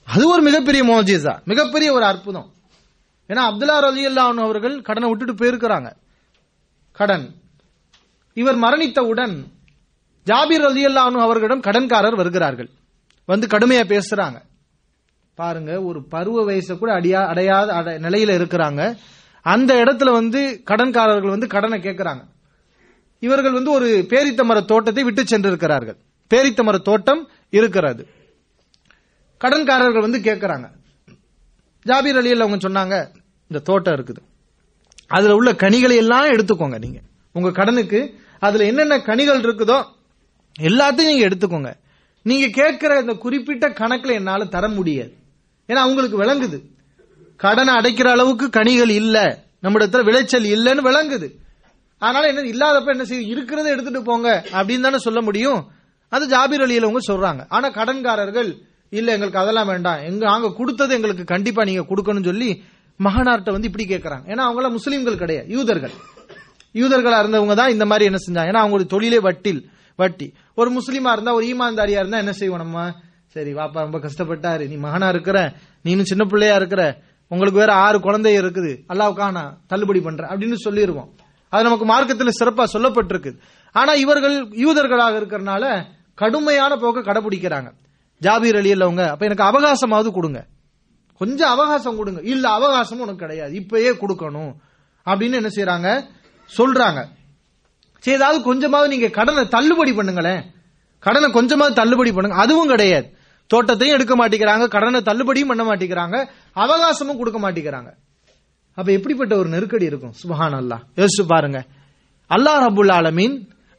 அது ஒரு மிகப்பெரிய மோஜிசா மிகப்பெரிய ஒரு அற்புதம். ஏன்னா அப்துல்லா ரலி அல்லான் அவர்கள் கடனை விட்டுட்டு போயிருக்கிறாங்க. கடன். இவர் மரணித்தவுடன் ஜாபீர் அலி அல்லானு அவர்களிடம் கடன்காரர் வருகிறார்கள். வந்து கடுமையா பேசுறாங்க. பாருங்க ஒரு பருவ வயசை கூட அடியா அடையாத நிலையில இருக்கிறாங்க. அந்த இடத்துல வந்து கடன்காரர்கள் வந்து கடனை கேட்கிறாங்க இவர்கள் வந்து ஒரு பேரித்த மர தோட்டத்தை விட்டு சென்றிருக்கிறார்கள். பேரித்த மர தோட்டம் இருக்கிறது. கடன்காரர்கள் வந்து கேட்கறாங்க ஜாபீர் அலியில் அவங்க சொன்னாங்க இந்த தோட்டம் இருக்குது. அதுல உள்ள கனிகளை எல்லாம் எடுத்துக்கோங்க நீங்க. உங்க கடனுக்கு அதுல என்னென்ன கனிகள் இருக்குதோ எல்லாத்தையும் நீங்க எடுத்துக்கோங்க. நீங்க கேட்கிற இந்த குறிப்பிட்ட கணக்குல என்னால தர முடியாது. ஏன்னா அவங்களுக்கு விளங்குது. கடனை அடைக்கிற அளவுக்கு கனிகள் இல்ல. நம்மிடத்துல விளைச்சல் இல்லைன்னு விளங்குது. அதனால என்ன இல்லாதப்ப என்ன செய்யும்? இருக்கிறத எடுத்துட்டு போங்க அப்படின்னு தானே சொல்ல முடியும். அது ஜாபீர் அலியில் அவங்க சொல்றாங்க. ஆனா கடன்காரர்கள் இல்ல எங்களுக்கு அதெல்லாம் வேண்டாம். எங்க நாங்க கொடுத்தது எங்களுக்கு கண்டிப்பா நீங்க கொடுக்கணும்னு சொல்லி மகனார்ட்ட வந்து இப்படி கேட்கறாங்க ஏன்னா அவங்கள முஸ்லீம்கள் கிடையாது. யூதர்கள். யூதர்களா இருந்தவங்க தான் இந்த மாதிரி என்ன செஞ்சாங்க. ஏன்னா அவங்களுடைய தொழிலே வட்டில் வட்டி. ஒரு முஸ்லீமா இருந்தா ஒரு ஈமான்தாரியா இருந்தா என்ன செய்வோம் நம்ம? சரி வாப்பா ரொம்ப கஷ்டப்பட்டாரு. நீ மகனா இருக்கிற. நீனும் சின்ன பிள்ளையா இருக்கிற. உங்களுக்கு வேற ஆறு குழந்தை இருக்குது. அல்லாவுக்காக நான் தள்ளுபடி பண்றேன். அப்படின்னு சொல்லிடுவோம் அது நமக்கு மார்க்கத்தில் சிறப்பா சொல்லப்பட்டிருக்கு. ஆனா இவர்கள் யூதர்களாக இருக்கிறனால கடுமையான போக்க கடைபிடிக்கிறாங்க. ஜாபீர் அலி அவங்க அப்ப எனக்கு அவகாசமாவது கொடுங்க. கொஞ்சம் அவகாசம் கொடுங்க. இல்ல அவகாசம் உனக்கு கிடையாது. இப்பயே கொடுக்கணும். அப்படின்னு என்ன செய்யறாங்க சொல்றாங்க. சரி ஏதாவது கொஞ்சமாவது நீங்க கடனை தள்ளுபடி பண்ணுங்களேன். கடனை கொஞ்சமாவது தள்ளுபடி பண்ணுங்க. அதுவும் கிடையாது. தோட்டத்தையும் எடுக்க மாட்டேங்கிறாங்க கடனை தள்ளுபடியும் பண்ண மாட்டேங்கிறாங்க அவகாசமும் கொடுக்க மாட்டேங்கிறாங்க. அப்ப எப்படிப்பட்ட ஒரு நெருக்கடி இருக்கும்? சுபஹான் அல்லாஹ் யோசிச்சு பாருங்க. அல்லாஹ் ரபுல் ஆலமீன்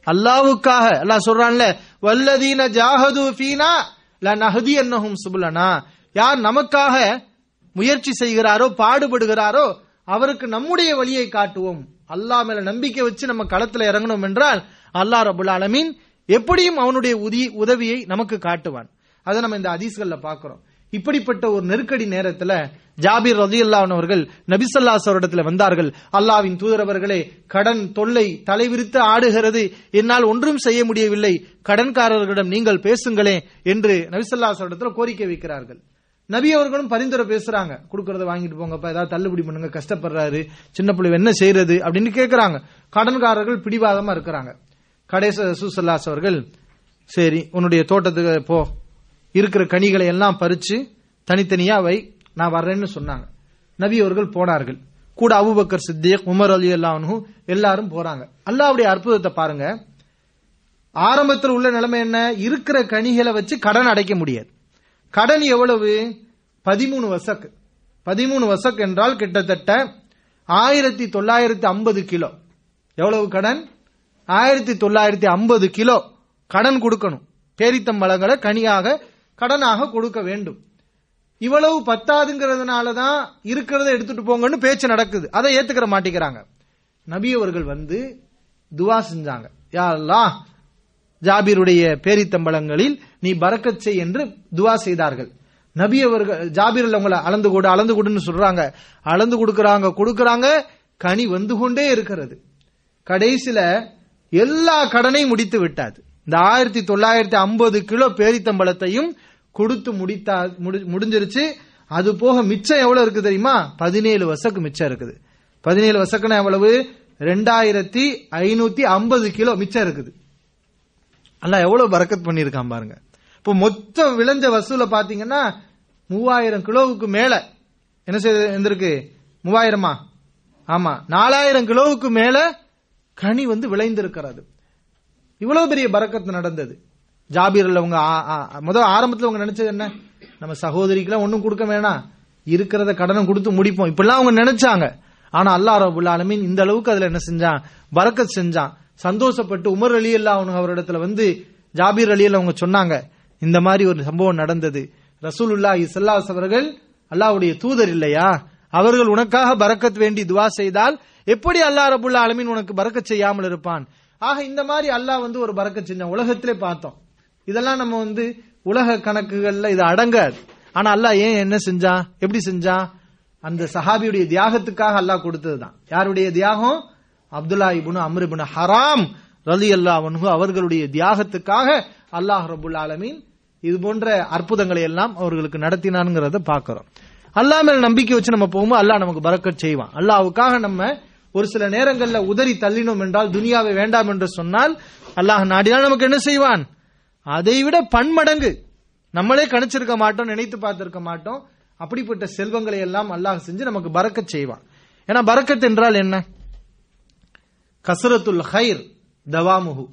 அல்லாவுக்காக அல்லாஹ் சொல்றான்ல வல்லதீன ஜாஹது ஃபீனா லநஹதி அன்னஹும் சுபுலனா. யார் நமக்காக முயற்சி செய்கிறாரோ பாடுபடுகிறாரோ அவருக்கு நம்முடைய வழியை காட்டுவோம். அல்லாஹ் மேல நம்பிக்கை வச்சு நம்ம களத்துல இறங்கணும் என்றால் அல்லாஹ் ரபுல் ஆலமீன் எப்படியும் அவனுடைய உதி- உதவியை நமக்கு காட்டுவான். அதை நம்ம இந்த ஹதீஸ்கள்ல பாக்குறோம். இப்படிப்பட்ட ஒரு நெருக்கடி நேரத்துல ஜாபீர் ரதி அவர்கள் நபிசல்லாஸ் அவரிடத்துல வந்தார்கள். அல்லாவின் தூதரவர்களே கடன் தொல்லை தலைவிரித்து ஆடுகிறது. என்னால் ஒன்றும் செய்ய முடியவில்லை. கடன்காரர்களிடம் நீங்கள் பேசுங்களே என்று நபிசல்லாஸ் அவரிடத்துல கோரிக்கை வைக்கிறார்கள். நபி அவர்களும் பரிந்துரை பேசுறாங்க. கொடுக்கறத வாங்கிட்டு போங்கப்பா ஏதாவது தள்ளுபடி பண்ணுங்க கஷ்டப்படுறாரு. சின்ன பிள்ளை என்ன செய்யறது அப்படின்னு கேட்கிறாங்க கடன்காரர்கள் பிடிவாதமா இருக்கிறாங்க. கடைசி சுசல்லாஸ் அவர்கள் சரி உன்னுடைய தோட்டத்துக்கு போ. இருக்கிற கனிகளை எல்லாம் பறிச்சு தனித்தனியா வை. நான் வர்றேன்னு சொன்னாங்க. நபி அவர்கள் போனார்கள். கூட Abu Bakr Siddiq Umar Ali Allah எல்லாரும் போறாங்க. அல்லாவுடைய அற்புதத்தை பாருங்க. ஆரம்பத்தில் உள்ள நிலைமை என்ன? இருக்கிற கனிகளை வச்சு கடன் அடைக்க முடியாது. கடன் எவ்வளவு? பதிமூணு வசக்கு பதிமூணு வசக் என்றால் கிட்டத்தட்ட ஆயிரத்தி தொள்ளாயிரத்தி ஐம்பது கிலோ. எவ்வளவு கடன்? ஆயிரத்தி தொள்ளாயிரத்தி ஐம்பது கிலோ கடன் கொடுக்கணும். பேரித்தம்பழங்களை கனியாக கடனாக கொடுக்க வேண்டும். இவ்வளவு பத்தாதுங்கிறதுனால தான் இருக்கிறத எடுத்துட்டு போங்கன்னு பேச்சு நடக்குது. அதை ஏத்துக்கிற மாட்டேங்கிறாங்க. நபி அவர்கள் வந்து துவா செஞ்சாங்க. யாரெல்லாம் ஜாபீருடைய பேரித்தம்பளங்களில் நீ பரக்கத் செய் என்று துவா செய்தார்கள். நபி அவர்கள் ஜாபீர் அவங்கள அளந்து கொடு அளந்து கொடுன்னு சொல்றாங்க. அளந்து கொடுக்கறாங்க கொடுக்கறாங்க கனி வந்து கொண்டே இருக்கிறது. கடைசியில எல்லா கடனையும் முடித்து விட்டாது. இந்த ஆயிரத்தி தொள்ளாயிரத்தி ஐம்பது கிலோ பேரித்தம்பளத்தையும் கொடுத்து முடித்தா முடி- முடிஞ்சிருச்சு. அது போக மிச்சம் எவ்வளவு இருக்கு தெரியுமா? பதினேழு வசக்கு மிச்சம் இருக்குது. பதினேழு வசக்குனா எவ்வளவு? ரெண்டாயிரத்தி ஐநூத்தி ஐம்பது கிலோ மிச்சம் இருக்குது. அல்ல எவ்வளவு பரக்கத் பண்ணியிருக்கான் பாருங்க. இப்போ மொத்தம் விளைஞ்ச வசூல பாத்தீங்கன்னா மூவாயிரம் கிலோவுக்கு மேல. என்ன செய்து இருந்திருக்கு? மூவாயிரமா? ஆமா. நாலாயிரம் கிலோவுக்கு மேல கனி வந்து விளைந்திருக்கிறது. இவ்வளவு பெரிய பறக்கத்து நடந்தது. ஜாபீர்ல அவங்க முதல் ஆரம்பத்துல அவங்க நினைச்சது என்ன? நம்ம சகோதரிக்கெல்லாம் ஒண்ணும் கொடுக்க வேணாம் இருக்கிறத கடனை கொடுத்து முடிப்போம். இப்படிலாம் அவங்க நினைச்சாங்க. ஆனா அல்லா ரபுல் ஆலமீன் இந்த அளவுக்கு அதுல என்ன செஞ்சான்? பறக்க செஞ்சான். சந்தோஷப்பட்டு உமர் அலி அல்லா அவரிடத்துல வந்து ஜாபீர் அலியில் அவங்க சொன்னாங்க இந்த மாதிரி ஒரு சம்பவம் நடந்தது. ரசூலுல்லாஹி ஸல்லல்லாஹு அவர்கள் அல்லாஹ்வுடைய தூதர் இல்லையா? அவர்கள் உனக்காக பறக்கத் வேண்டி துவா செய்தால் எப்படி அல்லா ரபுல்லா ஆலமீன் உனக்கு பறக்க செய்யாமல் இருப்பான்? ஆக இந்த மாதிரி அல்லாஹ் வந்து ஒரு பறக்க செஞ்சான். உலகத்திலே பார்த்தோம். இதெல்லாம் நம்ம வந்து உலக கணக்குகள்ல இது அடங்காது. ஆனா அல்லாஹ் ஏன் என்ன செஞ்சா? எப்படி செஞ்சான் அந்த சஹாபியுடைய தியாகத்துக்காக அல்லாஹ் கொடுத்ததுதான். யாருடைய தியாகம்? அப்துல்லா இப்னு அம்ர் ஹராம் ரலி அல்லாஹ் அவர்களுடைய தியாகத்துக்காக அல்லாஹ் ரபுல் ஆலமீன் இது போன்ற அற்புதங்களை எல்லாம் அவர்களுக்கு நடத்தினானுங்கிறத பாக்குறோம் அல்லாஹ் மேல நம்பிக்கை வச்சு நம்ம போகும்போது அல்லாஹ் நமக்கு பரக்கத் செய்வான். அல்லாஹ்வுக்காக நம்ம ஒரு சில நேரங்கள்ல உதறி தள்ளினோம் என்றால் துனியாவை வேண்டாம் என்று சொன்னால் அல்லாஹ் நாடினால் நமக்கு என்ன செய்வான்? அதை விட பன்மடங்கு நம்மளே கணிச்சிருக்க மாட்டோம் நினைத்து பார்த்திருக்க மாட்டோம். அப்படிப்பட்ட செல்வங்களை எல்லாம் அல்லாஹ் செஞ்சு நமக்கு பறக்க செய்வான். ஏன்னா பறக்கத் என்றால் என்ன? கசரத்துல் ஹைர் தவாமுகு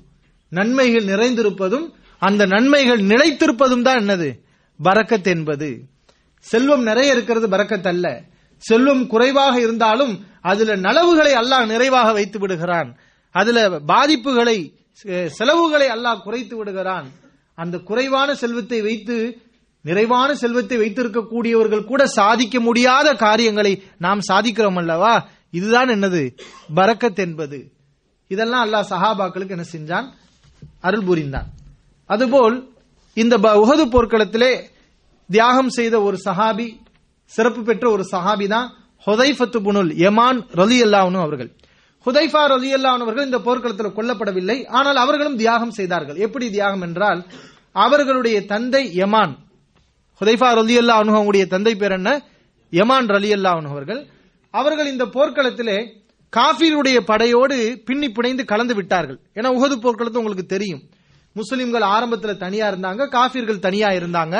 நன்மைகள் நிறைந்திருப்பதும் அந்த நன்மைகள் நிலைத்திருப்பதும் தான் என்னது? பறக்கத் என்பது. செல்வம் நிறைய இருக்கிறது பறக்கத் அல்ல. செல்வம் குறைவாக இருந்தாலும் அதுல நலவுகளை அல்லாஹ் நிறைவாக வைத்து விடுகிறான். அதுல பாதிப்புகளை செ- செலவுகளை அல்லாஹ் குறைத்து விடுகிறான். அந்த குறைவான செல்வத்தை வைத்து நிறைவான செல்வத்தை வைத்திருக்கக்கூடியவர்கள் கூட சாதிக்க முடியாத காரியங்களை நாம் சாதிக்கிறோம் அல்லவா? இதுதான் என்னது? பரக்கத் என்பது. இதெல்லாம் அல்லாஹ் சஹாபாக்களுக்கு என்ன செஞ்சான்? அருள் புரிந்தான். அதுபோல் இந்த ப- போர்க்களத்திலே தியாகம் செய்த ஒரு சஹாபி சிறப்பு பெற்ற ஒரு சஹாபி தான் ஹொதைஃபத்து புனுல் யமான் ரலி அவர்கள். ஹுதைஃபா ரலி அவர்கள் இந்த போர்க்களத்தில் கொல்லப்படவில்லை. ஆனால் அவர்களும் தியாகம் செய்தார்கள். எப்படி தியாகம் என்றால் அவர்களுடைய தந்தை யமான். ஹுதைஃபா ரலியல்லா அவங்களுடைய தந்தை பேர் என்ன? யமான் ரலி அவர்கள். அவர்கள் இந்த போர்க்களத்திலே காஃபிருடைய படையோடு பின்னி பிணைந்து கலந்து விட்டார்கள். ஏன்னா உகது போர்க்களத்தை உங்களுக்கு தெரியும். முஸ்லிம்கள் ஆரம்பத்தில் தனியா இருந்தாங்க காஃபிர்கள் தனியா இருந்தாங்க.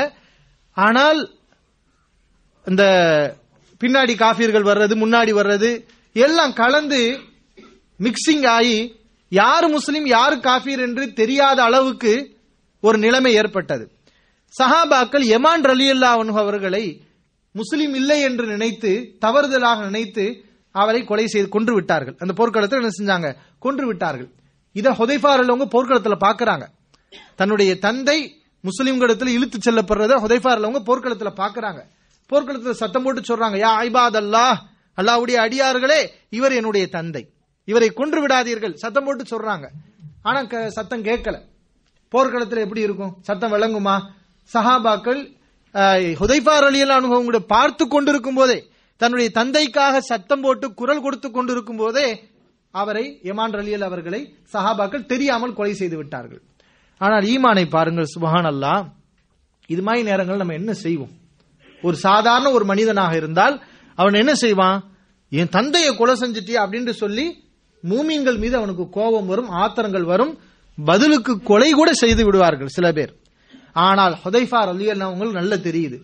ஆனால் இந்த பின்னாடி காஃபிர்கள் வர்றது முன்னாடி வர்றது எல்லாம் கலந்து மிக்சிங் ஆகி யார் முஸ்லீம் யார் காஃபீர் என்று தெரியாத அளவுக்கு ஒரு நிலைமை ஏற்பட்டது. சஹாபாக்கள் எமான் ரலியல்லா அவர்களை முஸ்லீம் இல்லை என்று நினைத்து தவறுதலாக நினைத்து அவரை கொலை செய்து கொன்று விட்டார்கள். அந்த போர்க்களத்தில் என்ன செஞ்சாங்க? கொன்று விட்டார்கள். இதை ஹுதைஃபா அவங்க போர்க்களத்தில் பாக்குறாங்க. தன்னுடைய தந்தை முஸ்லிம்களிடத்தில் இழுத்து செல்லப்படுறத ஹுதைஃபா அவங்க போர்க்களத்தில் பாக்குறாங்க. போர்க்களத்தில் சத்தம் போட்டு சொல்றாங்க யா ஐபாத் அல்லாஹ் அல்லாஹ்வுடைய அடியார்களே இவர் என்னுடைய தந்தை. இவரை கொன்று விடாதீர்கள். சத்தம் போட்டு சொல்றாங்க. ஆனா க- சத்தம் கேட்கல. போர்க்களத்தில் எப்படி இருக்கும்? சத்தம் விளங்குமா? சஹாபாக்கள் ஹுதைஃபார் அலியல் அனுபவங்களை பார்த்து கொண்டிருக்கும் போதே தன்னுடைய தந்தைக்காக சத்தம் போட்டு குரல் கொடுத்து கொண்டிருக்கும் போதே அவரை யமான் அலியல் அவர்களை சஹாபாக்கள் தெரியாமல் கொலை செய்து விட்டார்கள். ஆனால் ஈமானை பாருங்கள் சுபஹான் அல்லாஹ் இது மாதிரி நேரங்கள் நம்ம என்ன செய்வோம்? ஒரு சாதாரண ஒரு மனிதனாக இருந்தால் அவன் என்ன செய்வான்? என் தந்தையை கொலை செஞ்சுட்டியா? அப்படின்னு சொல்லி மூமீன்கள் மீது அவனுக்கு கோபம் வரும் ஆத்திரங்கள் வரும். பதிலுக்கு கொலை கூட செய்து விடுவார்கள் சில பேர். ஆனால் ஹொதைஃபார் அலி அவங்களுக்கு நல்ல தெரியுது.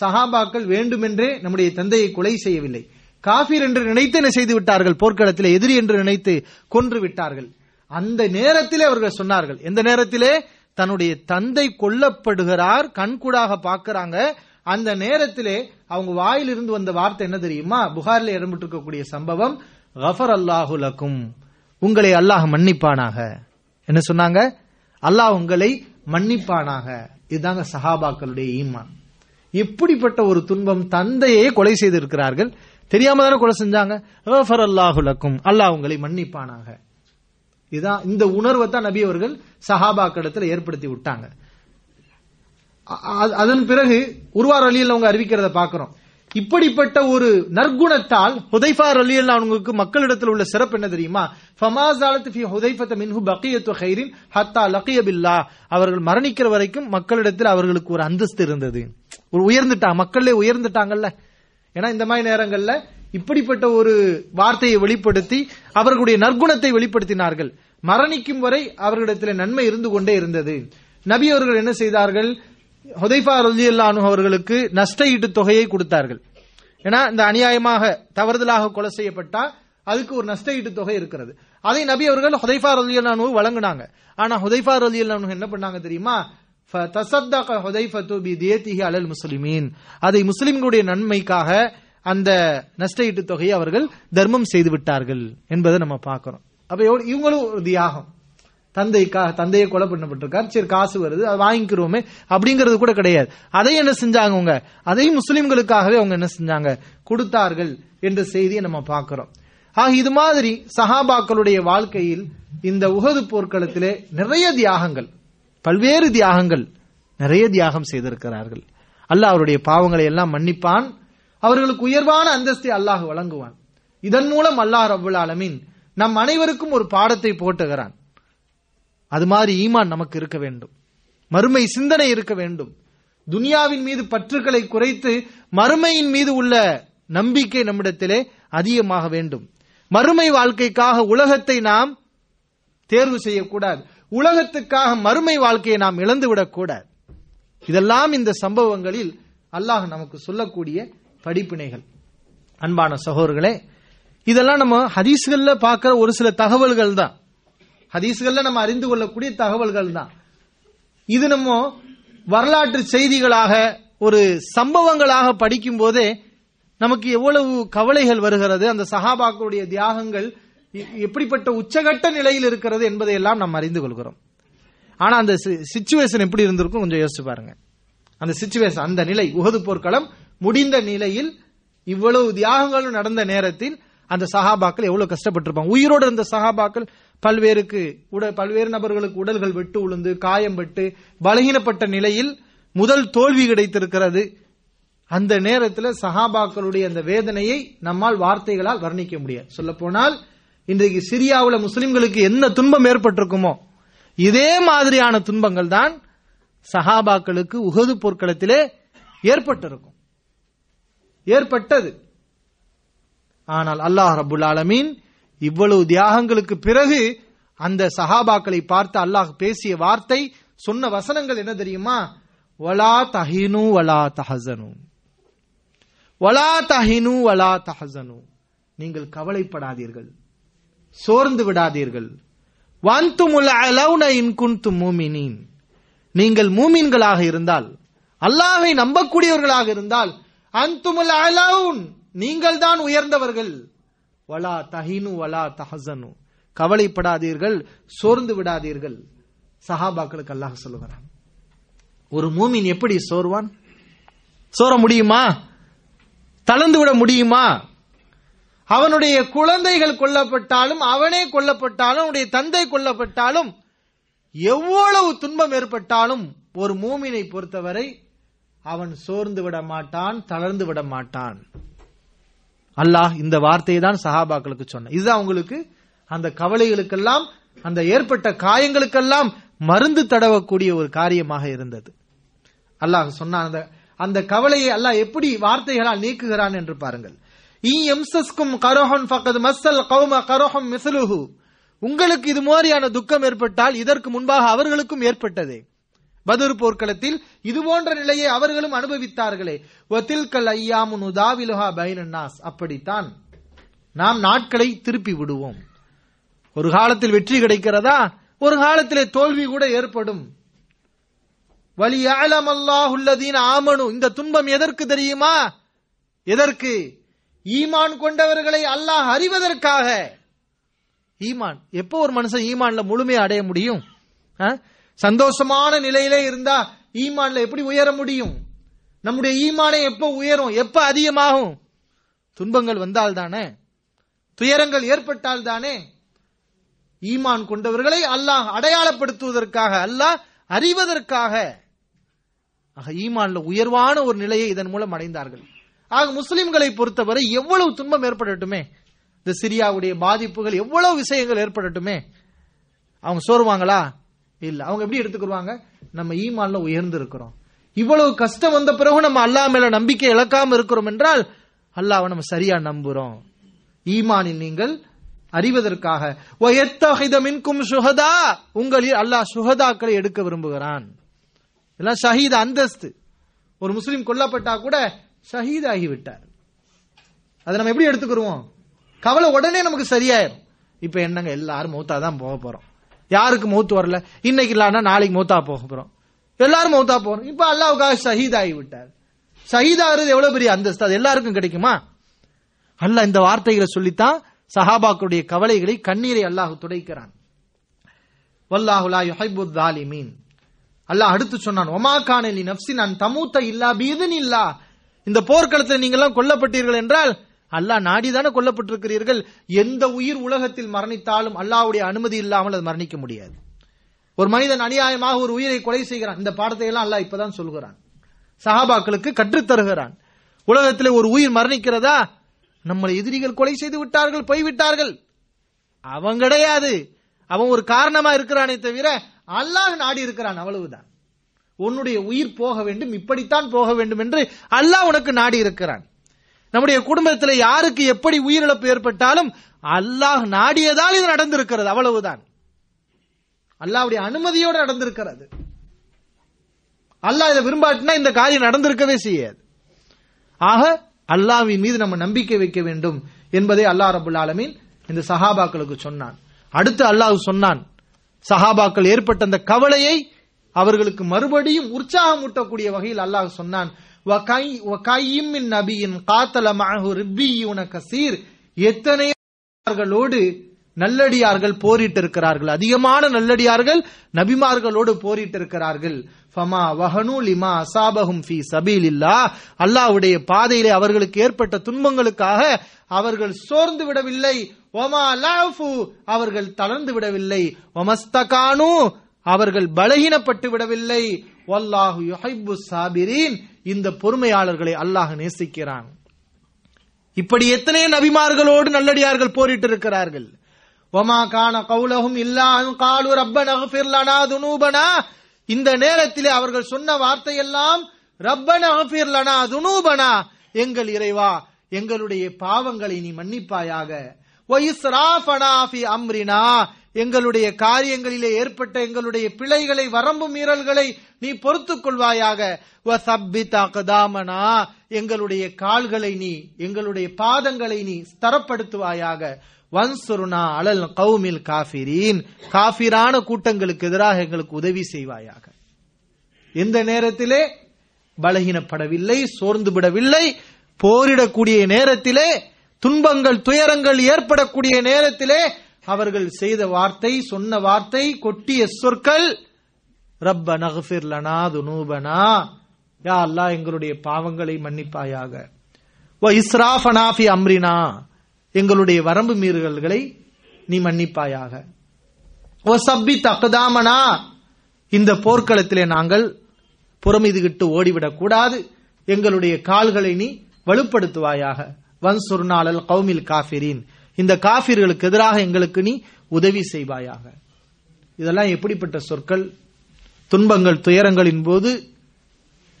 சஹாபாக்கள் வேண்டுமென்றே நம்முடைய தந்தையை கொலை செய்யவில்லை. காஃபீர் என்று நினைத்து என்ன செய்து விட்டார்கள்? போர்க்களத்தில் எதிரி என்று நினைத்து கொன்று விட்டார்கள். அந்த நேரத்திலே அவர்கள் சொன்னார்கள் எந்த நேரத்திலே? தன்னுடைய தந்தை கொல்லப்படுகிறார் கண்கூடாக பார்க்கிறாங்க. அந்த நேரத்திலே அவங்க வாயிலிருந்து வந்த வார்த்தை என்ன தெரியுமா? புகாரில் இடம்பெற்றிருக்கக்கூடிய சம்பவம். கஃபர் அல்லாஹு லக்கும். உங்களை அல்லாஹ் மன்னிப்பானாக. என்ன சொன்னாங்க? அல்லாஹ் உங்களை மன்னிப்பானாக. இதுதாங்க சஹாபாக்களுடைய ஈமான். எப்படிப்பட்ட ஒரு துன்பம் தந்தையே கொலை செய்திருக்கிறார்கள். தெரியாம தானே கொலை செஞ்சாங்க? கஃபர் அல்லாஹு லக்கும். அல்லாஹ் உங்களை மன்னிப்பானாக. இதான் இந்த உணர்வை தான் நபி அவர்கள் சஹாபாக்களிடத்துல ஏற்படுத்தி விட்டாங்க. அதன் பிறகு உருவார் வழியில் அவங்க அறிவிக்கிறத பாக்குறோம் இப்படிப்பட்ட ஒரு நற்குணத்தால் ஹுதைஃபா அலி அவங்களுக்கு மக்களிடத்தில் உள்ள சிறப்பு என்ன தெரியுமா? ஃபமாசாலத் ஃபி ஹுதைஃபத மின்ஹு பக்கியத்து ஹைரின் ஹத்தா லக்கியபில்லா அவர்கள் மரணிக்கிற வரைக்கும் மக்களிடத்தில் அவர்களுக்கு ஒரு அந்தஸ்து இருந்தது. ஒரு உயர்ந்துட்டாங்க மக்களே உயர்ந்துட்டாங்கல்ல? ஏன்னா இந்த மாதிரி நேரங்கள்ல இப்படிப்பட்ட ஒரு வார்த்தையை வெளிப்படுத்தி அவர்களுடைய நற்குணத்தை வெளிப்படுத்தினார்கள். மரணிக்கும் வரை அவர்களிடத்தில் நன்மை இருந்து கொண்டே இருந்தது. நபி அவர்கள் என்ன செய்தார்கள்? ஹுதைஃபா ரலி அல்லானு அவர்களுக்கு நஷ்டஈட்டு தொகையை கொடுத்தார்கள். ஏன்னா இந்த அநியாயமாக தவறுதலாக கொலை செய்யப்பட்டா அதுக்கு ஒரு நஷ்ட ஈட்டு தொகை இருக்கிறது. அதை நபி அவர்கள் ஹுதைஃபா ரலி அல்லானு வழங்கினாங்க. ஆனா ஹுதைஃபா ரலி அல்லானு என்ன பண்ணாங்க தெரியுமா? அலல் முஸ்லிமீன். அதை முஸ்லிம்களுடைய நன்மைக்காக அந்த நஷ்ட நஷ்டஈட்டு தொகையை அவர்கள் தர்மம் செய்து விட்டார்கள் என்பதை நம்ம பார்க்கிறோம். அப்ப இவங்களும் ஒரு தியாகம். தந்தைக்கா தந்தையை கொலை பண்ணப்பட்டிருக்கார். சரி காசு வருது அதை வாங்கிக்கிறோமே அப்படிங்கிறது கூட கிடையாது. அதை என்ன செஞ்சாங்க அவங்க? அதையும் முஸ்லிம்களுக்காகவே அவங்க என்ன செஞ்சாங்க? கொடுத்தார்கள் என்ற செய்தியை நம்ம பார்க்கிறோம். ஆக இது மாதிரி சஹாபாக்களுடைய வாழ்க்கையில் இந்த உகது போர்க்களத்திலே நிறைய தியாகங்கள் பல்வேறு தியாகங்கள் நிறைய தியாகம் செய்திருக்கிறார்கள். அல்லாஹ் அவருடைய பாவங்களை எல்லாம் மன்னிப்பான். அவர்களுக்கு உயர்வான அந்தஸ்தை அல்லாஹ் வழங்குவான். இதன் மூலம் அல்லாஹ் ரபுல் ஆலமின் நம் அனைவருக்கும் ஒரு பாடத்தை போட்டுகிறான். அது மாதிரி ஈமான் நமக்கு இருக்க வேண்டும். மறுமை சிந்தனை இருக்க வேண்டும். துனியாவின் மீது பற்றுக்களை குறைத்து மறுமையின் மீது உள்ள நம்பிக்கை நம்மிடத்திலே அதிகமாக வேண்டும். மறுமை வாழ்க்கைக்காக உலகத்தை நாம் தேர்வு செய்யக்கூடாது. உலகத்துக்காக மறுமை வாழ்க்கையை நாம் இழந்துவிடக்கூடாது இதெல்லாம் இந்த சம்பவங்களில் அல்லாஹ் நமக்கு சொல்லக்கூடிய படிப்பினைகள். அன்பான சகோதரர்களே இதெல்லாம் நம்ம ஹதீஸ்களில் பார்க்கிற ஒரு சில தகவல்கள் தான் ஹதீஸ்கள்ல நம்ம அறிந்து கொள்ளக்கூடிய தகவல்கள் தான் இது நம்ம வரலாற்று செய்திகளாக ஒரு சம்பவங்களாக படிக்கும் போதே நமக்கு எவ்வளவு கவலைகள் வருகிறது அந்த சஹாபாக்களுடைய தியாகங்கள் எப்படிப்பட்ட உச்சகட்ட நிலையில் இருக்கிறது என்பதை எல்லாம் நாம் அறிந்து கொள்கிறோம். ஆனா அந்த சிச்சுவேஷன் எப்படி இருந்திருக்கும் கொஞ்சம் யோசிச்சு பாருங்க. அந்த சிச்சுவேஷன் அந்த நிலை உகது போர்க்களம் முடிந்த நிலையில் இவ்வளவு தியாகங்களும் நடந்த நேரத்தில் அந்த சஹாபாக்கள் எவ்வளவு கஷ்டப்பட்டிருப்பாங்க. உயிரோடு இருந்த சஹாபாக்கள் பல்வேறுக்கு உட பல்வேறு நபர்களுக்கு உடல்கள் வெட்டு உளுந்து காயம்பட்டு பலகீனப்பட்ட நிலையில் முதல் தோல்வி கிடைத்திருக்கிறது. அந்த நேரத்தில் சஹாபாக்களுடைய அந்த வேதனையை நம்மால் வார்த்தைகளால் வர்ணிக்க முடியாது. சொல்ல போனால் இன்றைக்கு சிரியாவில் முஸ்லிம்களுக்கு என்ன துன்பம் ஏற்பட்டிருக்குமோ இதே மாதிரியான துன்பங்கள் தான் சஹாபாக்களுக்கு உகது போர்க்களத்திலே ஏற்பட்டிருக்கும். ஏற்பட்டது. ஆனால் அல்லாஹ் ரபுல் ஆலமீன் இவ்வளவு தியாகங்களுக்கு பிறகு அந்த சஹாபாக்களை பார்த்து அல்லாஹ் பேசிய வார்த்தை சொன்ன வசனங்கள் என்ன தெரியுமா? வலா தஹினு வலா தஹசனு. வலா தஹினு வலா தஹசனு. நீங்கள் கவலைப்படாதீர்கள். சோர்ந்து விடாதீர்கள். வாந்துமுல் அலவுன இன் குன்தும் நீங்கள் மூமின்களாக இருந்தால் அல்லாஹை நம்பக்கூடியவர்களாக இருந்தால் அந்துமுல் அலவுன். நீங்கள் தான் உயர்ந்தவர்கள். வலா தஹினு வலா தஹசனு கவலைப்படாதீர்கள் சோர்ந்து விடாதீர்கள். சஹாபாக்களுக்கு அல்லாஹ் சொல்லுகிறான். ஒரு மூமின் எப்படி சோர்வான்? சோர முடியுமா? தளர்ந்து விட முடியுமா? அவனுடைய குழந்தைகள் கொல்லப்பட்டாலும் அவனே கொல்லப்பட்டாலும் அவனுடைய தந்தை கொல்லப்பட்டாலும் எவ்வளவு துன்பம் ஏற்பட்டாலும் ஒரு மூமினை பொறுத்தவரை அவன் சோர்ந்து விட மாட்டான் தளர்ந்து விட மாட்டான். அல்லாஹ் இந்த வார்த்தையை தான் சஹாபாக்களுக்கு சொன்ன இதுதான் அவங்களுக்கு அந்த கவலைகளுக்கெல்லாம் அந்த ஏற்பட்ட காயங்களுக்கெல்லாம் மருந்து தடவக்கூடிய ஒரு காரியமாக இருந்தது. அல்லாஹ் சொன்னான் அந்த அந்த கவலையை அல்லாஹ் எப்படி வார்த்தைகளால் நீக்குகிறான் என்று பாருங்கள். கரோஹன் ஃபக்கத் கௌம கரோஹம் மிஸ்லுஹு. உங்களுக்கு இது மாதிரியான துக்கம் ஏற்பட்டால் இதற்கு முன்பாக அவர்களுக்கும் ஏற்பட்டதே. பதுர் போர்க்களத்தில் இது போன்ற நிலையை அவர்களும் அனுபவித்தார்களே. ஒத்தில்கல் ஐயாமுன் உதாவிலுஹா பைனன்னாஸ். அப்படித்தான் நாம் நாட்களை திருப்பி விடுவோம். ஒரு காலத்தில் வெற்றி கிடைக்கிறதா? ஒரு காலத்திலே தோல்வி கூட ஏற்படும். வலி அல்லாஹுல்லதீன் ஆமனு. இந்த துன்பம் எதற்கு தெரியுமா? எதற்கு? ஈமான் கொண்டவர்களை அல்லாஹ் அறிவதற்காக. ஈமான். எப்போ ஒரு மனுஷன் ஈமான்ல முழுமையை அடைய முடியும்? ஆ? சந்தோஷமான நிலையிலே இருந்தா ஈமான்ல எப்படி உயர முடியும்? நம்முடைய ஈமானை எப்போ உயரும்? எப்ப அதிகமாகும்? துன்பங்கள் வந்தால் தானே? துயரங்கள் ஏற்பட்டால் தானே? ஈமான் கொண்டவர்களை அல்லாஹ் அடையாளப்படுத்துவதற்காக அல்லாஹ் அறிவதற்காக. ஆக ஈமான்ல உயர்வான ஒரு நிலையை இதன் மூலம் அடைந்தார்கள். ஆக முஸ்லிம்களை பொறுத்தவரை எவ்வளவு துன்பம் ஏற்படட்டுமே? இந்த சிரியாவுடைய பாதிப்புகள் எவ்வளவு விஷயங்கள் ஏற்படட்டுமே? அவங்க சோறுவாங்களா இல்ல. அவங்க எப்படி எடுத்துக்கிடுவாங்க நம்ம ஈமான்ல உயர்ந்து இருக்கிறோம் இவ்வளவு கஷ்டம் வந்த பிறகு நம்ம அல்லா மேல நம்பிக்கை இழக்காம இருக்கிறோம் என்றால் அல்லாவை நம்ம சரியா நம்புறோம். ஈமானில் நீங்கள் அறிவதற்காக மின்கும் சுகதா உங்களில் அல்லாஹ் சுகதாக்களை எடுக்க விரும்புகிறான். எல்லாம் ஷஹீத் அந்தஸ்து. ஒரு முஸ்லீம் கொல்லப்பட்டா கூட ஷஹீத் ஆகிவிட்டார் அதை நம்ம எப்படி எடுத்துக்கிறோம் கவலை உடனே நமக்கு சரியாயிரும். இப்ப என்னங்க எல்லாரும் மூத்தா தான் போக போறோம். யாருக்கு மௌத்து வரல? இன்னைக்கு இல்லாம நாளைக்கு மௌத்தா போக போறோம். எல்லாரும் மௌத்தா போறோம் இப்ப அல்லாவுக்காக ஷஹீத் ஆகி விட்டார். ஷஹீத் எவ்வளவு பெரிய அந்தஸ்து? அது எல்லாருக்கும் கிடைக்குமா? அல்லாஹ் இந்த வார்த்தைகளை சொல்லித்தான் சஹாபாக்களுடைய கவலைகளை கண்ணீரை அல்லாஹ் துடைக்கிறான். வல்லாஹு லா தாலிமீன் அல்லாஹ் அடுத்து சொன்னான் ஒமா கானலி நப்சி நான் தமூத்த இல்லா பீதன் இல்லா இந்த போர்க்களத்தில் நீங்கள் எல்லாம் கொல்லப்பட்டீர்கள் என்றால் அல்லாஹ் நாடிதானே கொல்லப்பட்டிருக்கிறீர்கள். எந்த உயிர் உலகத்தில் மரணித்தாலும் அல்லாஹ்வுடைய அனுமதி இல்லாமல் அது மரணிக்க முடியாது. ஒரு மனிதன் அநியாயமாக ஒரு உயிரை கொலை செய்கிறான். இந்த பாடத்தை எல்லாம் அல்லாஹ் இப்பதான் சொல்கிறான். சஹாபாக்களுக்கு கற்றுத் தருகிறான். உலகத்தில் ஒரு உயிர் மரணிக்கிறதா? நம்மளை எதிரிகள் கொலை செய்து விட்டார்கள் போய்விட்டார்கள். அவன் கிடையாது. அவன் ஒரு காரணமா இருக்கிறானே தவிர அல்லாஹ் நாடி இருக்கிறான் அவ்வளவுதான். உன்னுடைய உயிர் போக வேண்டும் இப்படித்தான் போக வேண்டும் என்று அல்லாஹ் உனக்கு நாடி இருக்கிறான். நம்முடைய குடும்பத்தில் யாருக்கு எப்படி உயிரிழப்பு ஏற்பட்டாலும் அல்லாஹ் நாடியதால் இது நடந்திருக்கிறது அவ்வளவுதான். அல்லாவுடைய அனுமதியோடு நடந்திருக்கிறது. அல்லாஹ் இதை விரும்பாட்டினா இந்த காரியம் நடந்திருக்கவே செய்யாது. ஆக அல்லாஹ்வின் மீது நம்ம நம்பிக்கை வைக்க வேண்டும் என்பதை அல்லாஹ் ரபுல் ஆலமீன் இந்த சஹாபாக்களுக்கு சொன்னான். அடுத்து அல்லாஹ் சொன்னான் சஹாபாக்கள் ஏற்பட்ட அந்த கவலையை அவர்களுக்கு மறுபடியும் உற்சாகமூட்டக்கூடிய வகையில் அல்லாஹ் சொன்னான் "வகை- மின் நபியின் காத்தல மகு ரிப்பியூன கசீர் எத்தனையோர்களோடு நல்லடியார்கள் போரிட்டு இருக்கிறார்கள் அதிகமான நல்லடியார்கள் நபிமார்களோடு போரிட்டு இருக்கிறார்கள் ஃபமா வஹனு லிமா அசாபஹும் ஃபி சபீலில்லா அல்லாஹ்வுடைய பாதையிலே அவர்களுக்கு ஏற்பட்ட துன்பங்களுக்காக அவர்கள் சோர்ந்து விடவில்லை. ஒமா லாஃபு அவர்கள் தளர்ந்து விடவில்லை. ஒமஸ்தகானு அவர்கள் பலகீனப்பட்டு விடவில்லை. வல்லாஹு யுஹைபு சாபிரீன். இந்த பொறுமையாளர்களை அல்லாஹ் நேசிக்கிறான். இப்படி எத்தனை நபிமார்களோடு நல்லடியார்கள் போரிட்டு இருக்கிறார்கள். ஒமா கான கவுலகும் இல்லா காலு ரப்பன லனா துனூபனா. இந்த நேரத்திலே அவர்கள் சொன்ன வார்த்தையெல்லாம் ரப்பன லனா துனூபனா. எங்கள் இறைவா எங்களுடைய பாவங்களை நீ மன்னிப்பாயாக. ஒயிஸ்ராஃபனா ஃபி அம்ரினா. எங்களுடைய காரியங்களிலே ஏற்பட்ட எங்களுடைய பிழைகளை வரம்பு மீறல்களை நீ பொறுத்துக் கொள்வாயாக. எங்களுடைய கால்களை நீ எங்களுடைய பாதங்களை நீ ஸ்தரப்படுத்துவாயாக. வன்சுருனா அலல் கவுமில் காஃபிரீன். காஃபிரான கூட்டங்களுக்கு எதிராக எங்களுக்கு உதவி செய்வாயாக. எந்த நேரத்திலே பலகீனப்படவில்லை சோர்ந்து விடவில்லை போரிடக்கூடிய நேரத்திலே துன்பங்கள் துயரங்கள் ஏற்படக்கூடிய நேரத்திலே அவர்கள் செய்த வார்த்தை சொன்ன வார்த்தை கொட்டிய சொற்கள் ரப்ப நகஃபிர் லனா துனூபனா. யா அல்லாஹ் எங்களுடைய பாவங்களை மன்னிப்பாயாக. வ இஸ்ராஃபனாஃபி அம்ரினா. எங்களுடைய வரம்பு மீறுகள்களை நீ மன்னிப்பாயாக. ஓ சப்பி தக்கதாமனா இந்த போர்க்களத்திலே நாங்கள் புறமிதுகிட்டு ஓடிவிடக் கூடாது. எங்களுடைய கால்களை நீ வலுப்படுத்துவாயாக. வன் சுர்னாலல் கௌமில் காஃபிரின். இந்த காபிர்களுக்கு எதிராக எங்களுக்கு நீ உதவி செய்வாயாக. இதெல்லாம் எப்படிப்பட்ட சொற்கள்? துன்பங்கள் துயரங்களின் போது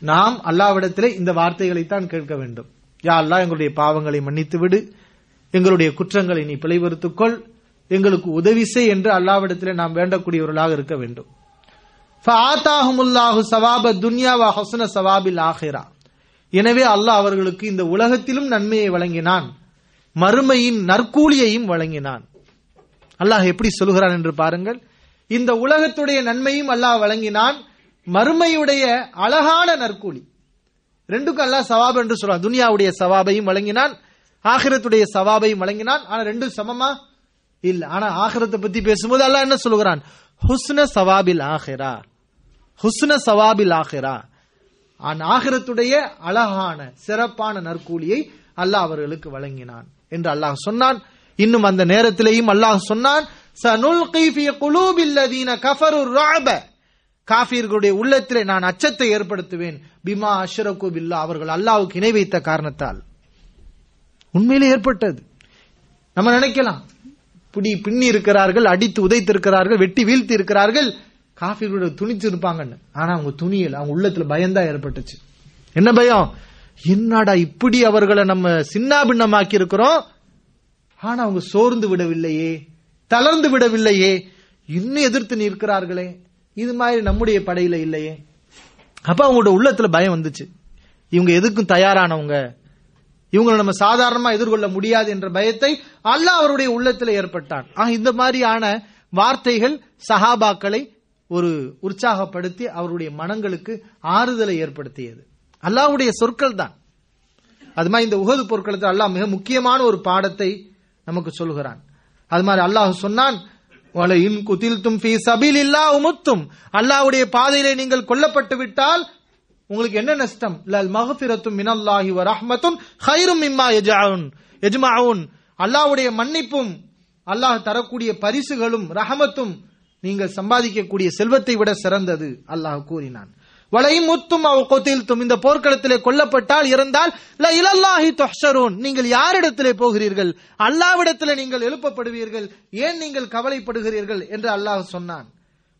நாம் அல்லாவிடத்திலே இந்த வார்த்தைகளைத்தான் கேட்க வேண்டும். யா அல்லாஹ் எங்களுடைய பாவங்களை மன்னித்து விடு எங்களுடைய குற்றங்களை நீ பிழைவறுத்துக்கொள். எங்களுக்கு உதவி செய் என்று அல்லாவிடத்திலே நாம் வேண்டக்கூடியவர்களாக இருக்க வேண்டும். ஃபஆத்தாஹுமுல்லாஹு சவாப துன்யா வ சவாபில் ஆஹிரா. எனவே அல்லாஹ் அவர்களுக்கு இந்த உலகத்திலும் நன்மையை வழங்கினான். மறுமையின் நற்கூலியையும் வழங்கினான். அல்லாஹ் எப்படி சொல்கிறான் என்று பாருங்கள். இந்த உலகத்துடைய நன்மையும் அல்லாஹ் வழங்கினான். மறுமையுடைய அழகான நற்கூலி. ரெண்டுக்கும் அல்லாஹ் சவாப் என்று சொல்றான். துனியாவுடைய சவாபையும் வழங்கினான். ஆகிரத்துடைய சவாபையும் வழங்கினான். ஆனா ரெண்டும் சமமா? இல்ல. ஆனா ஆகிரத்தை பத்தி பேசும்போது அல்லாஹ் என்ன சொல்கிறான் ஹுஸ்ன சவாபில் ஆஹிரா ஹுஸ்ன சவாபில் ஆஹிரா ஆன் ஆகிரத்துடைய அழகான சிறப்பான நற்கூலியை அல்லாஹ் அவர்களுக்கு வழங்கினான். என்று அல்லாஹ் சொன்னான். இன்னும் அந்த நேரத்திலேயும் அல்லாஹ் சொன்னான் சனுல்கி உள்ளத்திலே நான் அச்சத்தை ஏற்படுத்துவேன். பிமா அஷ்ரகு பில்லா அவர்கள் அல்லாவுக்கு இணை வைத்த காரணத்தால். உண்மையிலே ஏற்பட்டது. நம்ம நினைக்கலாம். புடி பின்னி இருக்கிறார்கள் அடித்து உதைத்து இருக்கிறார்கள் வெட்டி வீழ்த்தி இருக்கிறார்கள் காஃபிர்களுடைய துணிச்சு இருப்பாங்கன்னு ஆனா அவங்க துணியல் அவங்க உள்ளத்துல பயம்தான் ஏற்பட்டுச்சு. என்ன பயம்? என்னடா இப்படி அவர்களை நம்ம சின்னாபின்னமாக்கி இருக்கிறோம் ஆனா அவங்க சோர்ந்து விடவில்லையே தளர்ந்து விடவில்லையே இன்னும் எதிர்த்து நிற்கிறார்களே இது மாதிரி நம்முடைய படையில இல்லையே. அப்ப அவங்களோட உள்ளத்துல பயம் வந்துச்சு. இவங்க எதுக்கும் தயாரானவங்க? இவங்களை நம்ம சாதாரணமா எதிர்கொள்ள முடியாது என்ற பயத்தை அல்லாஹ் அவருடைய உள்ளத்துல ஏற்பட்டான். ஆக இந்த மாதிரியான வார்த்தைகள் சஹாபாக்களை ஒரு உற்சாகப்படுத்தி அவருடைய மனங்களுக்கு ஆறுதலை ஏற்படுத்தியது. அல்லாஹுடைய சொற்கள் தான் அது மாதிரி இந்த உகது பொருட்களுக்கு அல்லாஹ் மிக முக்கியமான ஒரு பாடத்தை நமக்கு சொல்கிறான். அது மாதிரி அல்லாஹ் சொன்னான் "வல உமுத்தும். அல்லாஹ்வுடைய பாதையிலே நீங்கள் கொல்லப்பட்டு விட்டால் உங்களுக்கு என்ன நஷ்டம்? லல் மகஃபிரத்தும் மினல்லாஹி வ ரஹ்மத்தும் ஹைரும் இம்மா எஜாவுன் எஜ்மாவுன் அல்லாவுடைய மன்னிப்பும் அல்லாஹ் தரக்கூடிய பரிசுகளும் ரஹமத்தும் நீங்கள் சம்பாதிக்கக்கூடிய செல்வத்தை விட சிறந்தது அல்லாஹ் கூறினான். வலை முத்தும் அவ கொத்தில்தும் இந்த போர்க்களத்திலே கொல்லப்பட்டால் இறந்தால் ல இலல்லாஹி துஹ்ஷரூன். நீங்கள் யாரிடத்திலே போகிறீர்கள்? அல்லாவிடத்திலே நீங்கள் எழுப்பப்படுவீர்கள். ஏன் நீங்கள் கவலைப்படுகிறீர்கள்? என்று அல்லாஹ் சொன்னான்.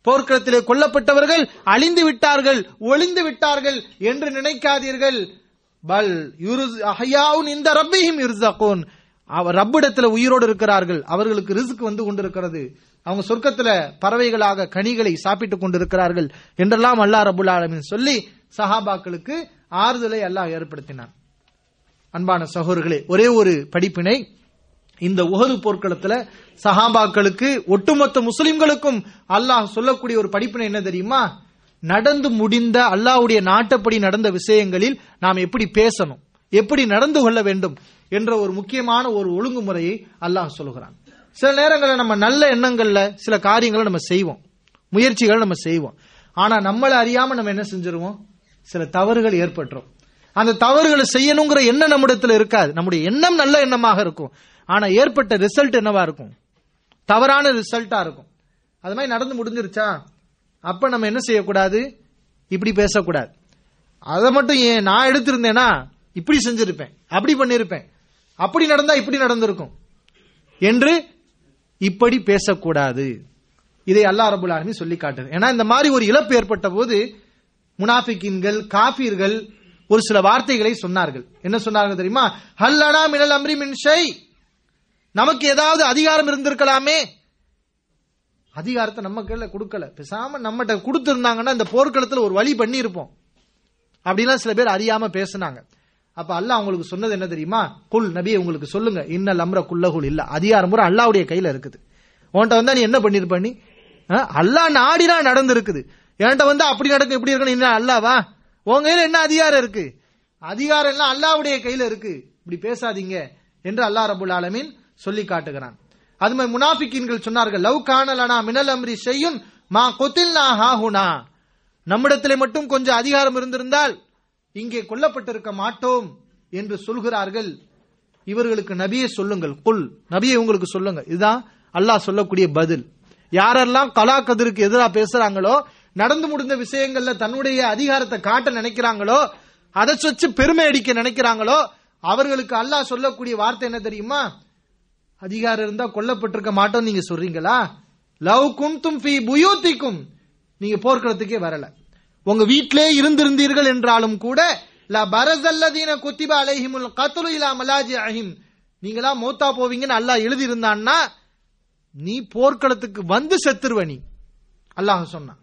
போர்க்களத்திலே கொல்லப்பட்டவர்கள் அழிந்து விட்டார்கள் ஒளிந்து விட்டார்கள் என்று நினைக்காதீர்கள். பல் யுருஸ் இந்த ரப்பிஹிம் யுர்ஸகூன். அவர் ரப்பிடத்துல உயிரோடு இருக்கிறார்கள். அவர்களுக்கு ரிஸ்க் வந்து கொண்டிருக்கிறது. அவங்க சொர்க்கத்துல பறவைகளாக கனிகளை சாப்பிட்டுக் கொண்டிருக்கிறார்கள் என்றெல்லாம் அல்லாஹ் ரபுல் ஆலமின் சொல்லி சஹாபாக்களுக்கு ஆறுதலை அல்லாஹ் ஏற்படுத்தினான். அன்பான சகோதரர்களே ஒரே ஒரு படிப்பினை இந்த உகது போர்க்களத்துல சஹாபாக்களுக்கு ஒட்டுமொத்த முஸ்லிம்களுக்கும் அல்லாஹ் சொல்லக்கூடிய ஒரு படிப்பினை என்ன தெரியுமா? நடந்து முடிந்த அல்லாஹ்வுடைய நாட்டப்படி நடந்த விஷயங்களில் நாம் எப்படி பேசணும் எப்படி நடந்து கொள்ள வேண்டும் என்ற ஒரு முக்கியமான ஒரு ஒழுங்குமுறையை அல்லாஹ் சொல்கிறான் சில நேரங்களில் நம்ம நல்ல எண்ணங்கள்ல சில காரியங்களை நம்ம செய்வோம். முயற்சிகளை நம்ம செய்வோம். ஆனா நம்மளை அறியாம நம்ம என்ன செஞ்சிருவோம்? சில தவறுகள் ஏற்பட்டுரும். அந்த தவறுகளை செய்யணுங்கிற எண்ணம் நம்மிடத்துல இருக்காது. நம்முடைய எண்ணம் நல்ல எண்ணமாக இருக்கும். ஆனா ஏற்பட்ட ரிசல்ட் என்னவா இருக்கும்? தவறான ரிசல்ட்டா இருக்கும். அது மாதிரி நடந்து முடிஞ்சிருச்சா? அப்ப நம்ம என்ன செய்யக்கூடாது? இப்படி பேசக்கூடாது. அதை மட்டும் ஏன் நான் எடுத்திருந்தேன்னா இப்படி செஞ்சிருப்பேன். அப்படி பண்ணிருப்பேன். அப்படி நடந்தா இப்படி நடந்திருக்கும். என்று இப்படி பேசக்கூடாது. இதை அல்லா ரபுல் ஆலமி சொல்லி காட்டுது. ஏன்னா இந்த மாதிரி ஒரு இழப்பு ஏற்பட்ட போது முனாஃபிக்கின்கள் காபீர்கள் ஒரு சில வார்த்தைகளை சொன்னார்கள். என்ன சொன்னார்கள் தெரியுமா? ஹல்லனா மினல் அம்ரி மின்ஷை நமக்கு ஏதாவது அதிகாரம் இருந்திருக்கலாமே. அதிகாரத்தை நம்ம கையில கொடுக்கல. பேசாம நம்மகிட்ட கொடுத்திருந்தாங்கன்னா இந்த போர்க்களத்துல ஒரு வழி பண்ணி இருப்போம் அப்படிலாம் சில பேர் அறியாம பேசுனாங்க. அப்ப அல்லாஹ் அவங்களுக்கு சொன்னது என்ன தெரியுமா? குல் நபி உங்களுக்கு சொல்லுங்க. இன்னல் அம்ர குல்லகுல் இல்ல. அதிகாரம் பூரா அல்லாவுடைய கையில இருக்குது. உன்கிட்ட வந்தா நீ என்ன பண்ணிருப்ப நீ? அல்லா அல்லாஹ் நாடினா நடந்திருக்குது. என்கிட்ட வந்து அப்படி நடக்கும் இப்படி இருக்கணும். என்ன அல்லாவா உன் கையில என்ன அதிகாரம் இருக்கு? அதிகாரம் எல்லாம் அல்லாவுடைய கையில இருக்கு. இப்படி பேசாதீங்க என்று அல்லா ரபுல் ஆலமீன் சொல்லி காட்டுகிறான். அது மாதிரி முனாஃபிக்கீன்கள் சொன்னார்கள் லவ் காணலனா மினல் அம்ரி செய்யும் மா கொத்தில்னா ஹாஹுனா. நம்மிடத்திலே மட்டும் கொஞ்சம் அதிகாரம் இருந்திருந்தால் இங்கே கொல்லப்பட்டிருக்க மாட்டோம் என்று சொல்கிறார்கள். இவர்களுக்கு நபியை சொல்லுங்கள். குல். நபியை உங்களுக்கு சொல்லுங்க. இதுதான் அல்லாஹ் சொல்லக்கூடிய பதில். யாரெல்லாம் கலா கதிருக்கு எதிராக பேசுறாங்களோ நடந்து முடிந்த விஷயங்கள்ல தன்னுடைய அதிகாரத்தை காட்ட நினைக்கிறாங்களோ அதை வச்சு பெருமை அடிக்க நினைக்கிறாங்களோ அவர்களுக்கு அல்லாஹ் சொல்லக்கூடிய வார்த்தை என்ன தெரியுமா? அதிகாரம் இருந்தா கொல்லப்பட்டிருக்க மாட்டோம் நீங்க சொல்றீங்களா? லவ் குந்தும் ஃபி புயூத்திக்கும். நீங்க போர்க்களத்துக்கே வரல. உங்க வீட்டிலே இருந்திருந்தீர்கள் என்றாலும் கூட லா பரசல்லதீன குத்திப அலைஹிமுல் கத்துலு இலா மலாஜி அஹிம் நீங்களா மௌத்தா போவீங்கன்னு அல்லாஹ் எழுதி இருந்தான்னா நீ போர்க்களத்துக்கு வந்து செத்துருவ நீ. அல்லாஹ் சொன்னான்.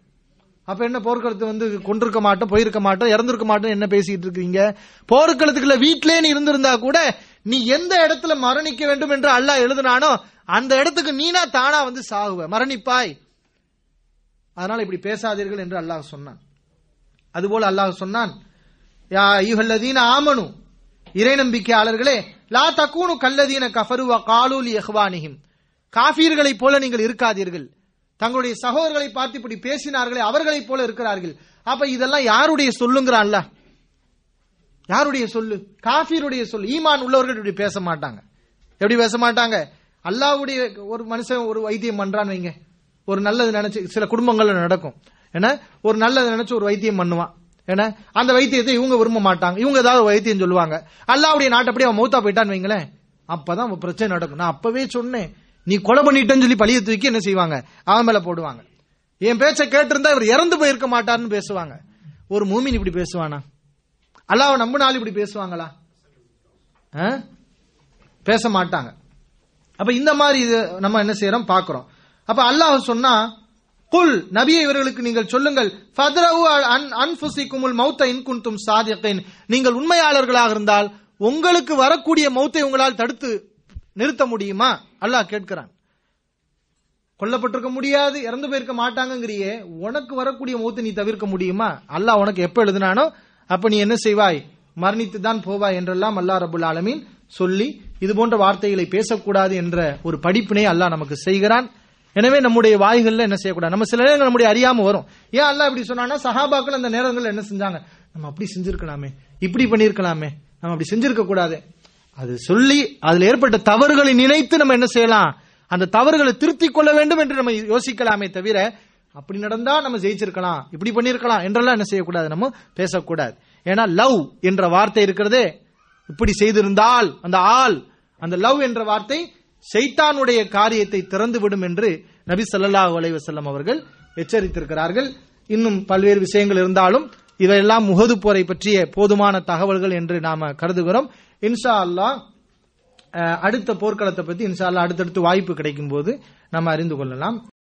அப்ப என்ன போர்க்களத்து வந்து கொண்டிருக்க மாட்டோம் போயிருக்க மாட்டோம் இறந்திருக்க மாட்டோம் என்ன பேசிட்டு இருக்கீங்க? போர்க்களத்துக்குள்ள வீட்டிலே நீ இருந்திருந்தா கூட நீ எந்த இடத்துல மரணிக்க வேண்டும் என்று அல்லாஹ் எழுதினானோ அந்த இடத்துக்கு நீனா தானா வந்து சாகுவ. மரணிப்பாய். அதனால இப்படி பேசாதீர்கள் என்று அல்லாஹ் சொன்னான். அதுபோல அல்லாஹ் சொன்னான் யா ஐயுஹல்லதீன ஆமனு இறை நம்பிக்கையாளர்களே லா தக்கூனு கல்லதீன கஃபருவ காலூலி எஹ்வானிஹிம் காஃபீர்களைப் போல நீங்கள் இருக்காதீர்கள். தங்களுடைய சகோதரர்களை பார்த்து இப்படி பேசினார்களே அவர்களைப் போல இருக்கிறார்கள். அப்ப இதெல்லாம் யாருடைய சொல்லுங்கிறான் யாருடைய சொல்லு? காஃபீருடைய சொல்லு. ஈமான் உள்ளவர்கள் இப்படி பேச மாட்டாங்க. எப்படி பேச மாட்டாங்க? அல்லாஹ்வுடைய ஒரு மனுஷன் ஒரு வைத்தியம் பண்றான்னு வைங்க. ஒரு நல்லது நினைச்சு சில குடும்பங்கள்ல நடக்கும். ஏன்னா ஒரு நல்லதை நினைச்சு ஒரு வைத்தியம் பண்ணுவான். ஏன்னா அந்த வைத்தியத்தை இவங்க விரும்ப மாட்டாங்க. இவங்க ஏதாவது வைத்தியம் சொல்லுவாங்க. அல்லாவுடைய நாட்டப்படி அவன் மௌத்தா போயிட்டான்னு வைங்களேன். அப்பதான் அவன் பிரச்சனை நடக்கும். நான் அப்பவே சொன்னேன். நீ கொலை பண்ணிட்டேன்னு சொல்லி பழிய தூக்கி என்ன செய்வாங்க? அவன் மேல போடுவாங்க. என் பேச்சை கேட்டிருந்தா இவர் இறந்து போயிருக்க மாட்டாருன்னு பேசுவாங்க. ஒரு மூமின் இப்படி பேசுவானா? அல்லாவை நம்பினாலும் இப்படி பேசுவாங்களா? ஆ? பேச மாட்டாங்க. அப்ப இந்த மாதிரி இது நம்ம என்ன செய்யறோம்? பாக்குறோம் அப்ப அல்லாஹ் சொன்னா குல் நபியை இவர்களுக்கு நீங்கள் சொல்லுங்கள். ஃபத்ரவு அன் மௌத்த இன்குந்தும் குன்தும் நீங்கள் உண்மையாளர்களாக இருந்தால் உங்களுக்கு வரக்கூடிய மௌத்தை உங்களால் தடுத்து நிறுத்த முடியுமா? அல்லாஹ் கேட்கிறான். கொல்லப்பட்டிருக்க முடியாது இறந்து போயிருக்க மாட்டாங்கங்கிறியே உனக்கு வரக்கூடிய மௌத்தை நீ தவிர்க்க முடியுமா? அல்லாஹ் உனக்கு எப்ப எழுதினானோ அப்ப நீ என்ன செய்வாய்? மரணித்து தான் போவாய் என்றெல்லாம் அல்லாஹ் ரபுல் ஆலமீன் சொல்லி இது போன்ற வார்த்தைகளை பேசக்கூடாது என்ற ஒரு படிப்பினை அல்லாஹ் நமக்கு செய்கிறான். எனவே நம்முடைய வாய்கள்ல என்ன செய்யக்கூடாது? நம்ம சில நேரங்கள் நம்முடைய அறியாம வரும். ஏன் அல்ல இப்படி சொன்னான்னா சஹாபாக்கள் அந்த நேரங்கள் என்ன செஞ்சாங்க? நம்ம அப்படி செஞ்சிருக்கலாமே. இப்படி பண்ணிருக்கலாமே நம்ம அப்படி செஞ்சிருக்க கூடாது அது சொல்லி அதுல ஏற்பட்ட தவறுகளை நினைத்து நம்ம என்ன செய்யலாம்? அந்த தவறுகளை திருத்திக் கொள்ள வேண்டும் என்று நம்ம யோசிக்கலாமே தவிர அப்படி நடந்தா நம்ம ஜெயிச்சிருக்கலாம். இப்படி பண்ணிருக்கலாம் என்றெல்லாம் என்ன செய்யக்கூடாது? நம்ம பேசக்கூடாது. ஏன்னா லவ் என்ற வார்த்தை இருக்கிறதே. இப்படி செய்திருந்தால் அந்த ஆள் அந்த லவ் என்ற வார்த்தை ஷைத்தானுடைய காரியத்தை திறந்து விடும் என்று நபி சல்லாஹ் அலைவசல்லம் அவர்கள் எச்சரித்திருக்கிறார்கள். இன்னும் பல்வேறு விஷயங்கள் இருந்தாலும் இவையெல்லாம் முகது போரை பற்றிய போதுமான தகவல்கள் என்று நாம கருதுகிறோம். இன்ஷா அல்லாஹ் அஹ், அடுத்த போர்க்களத்தை பத்தி இன்ஷா அல்லாஹ் அடுத்தடுத்து வாய்ப்பு கிடைக்கும் போது நம்ம அறிந்து கொள்ளலாம்.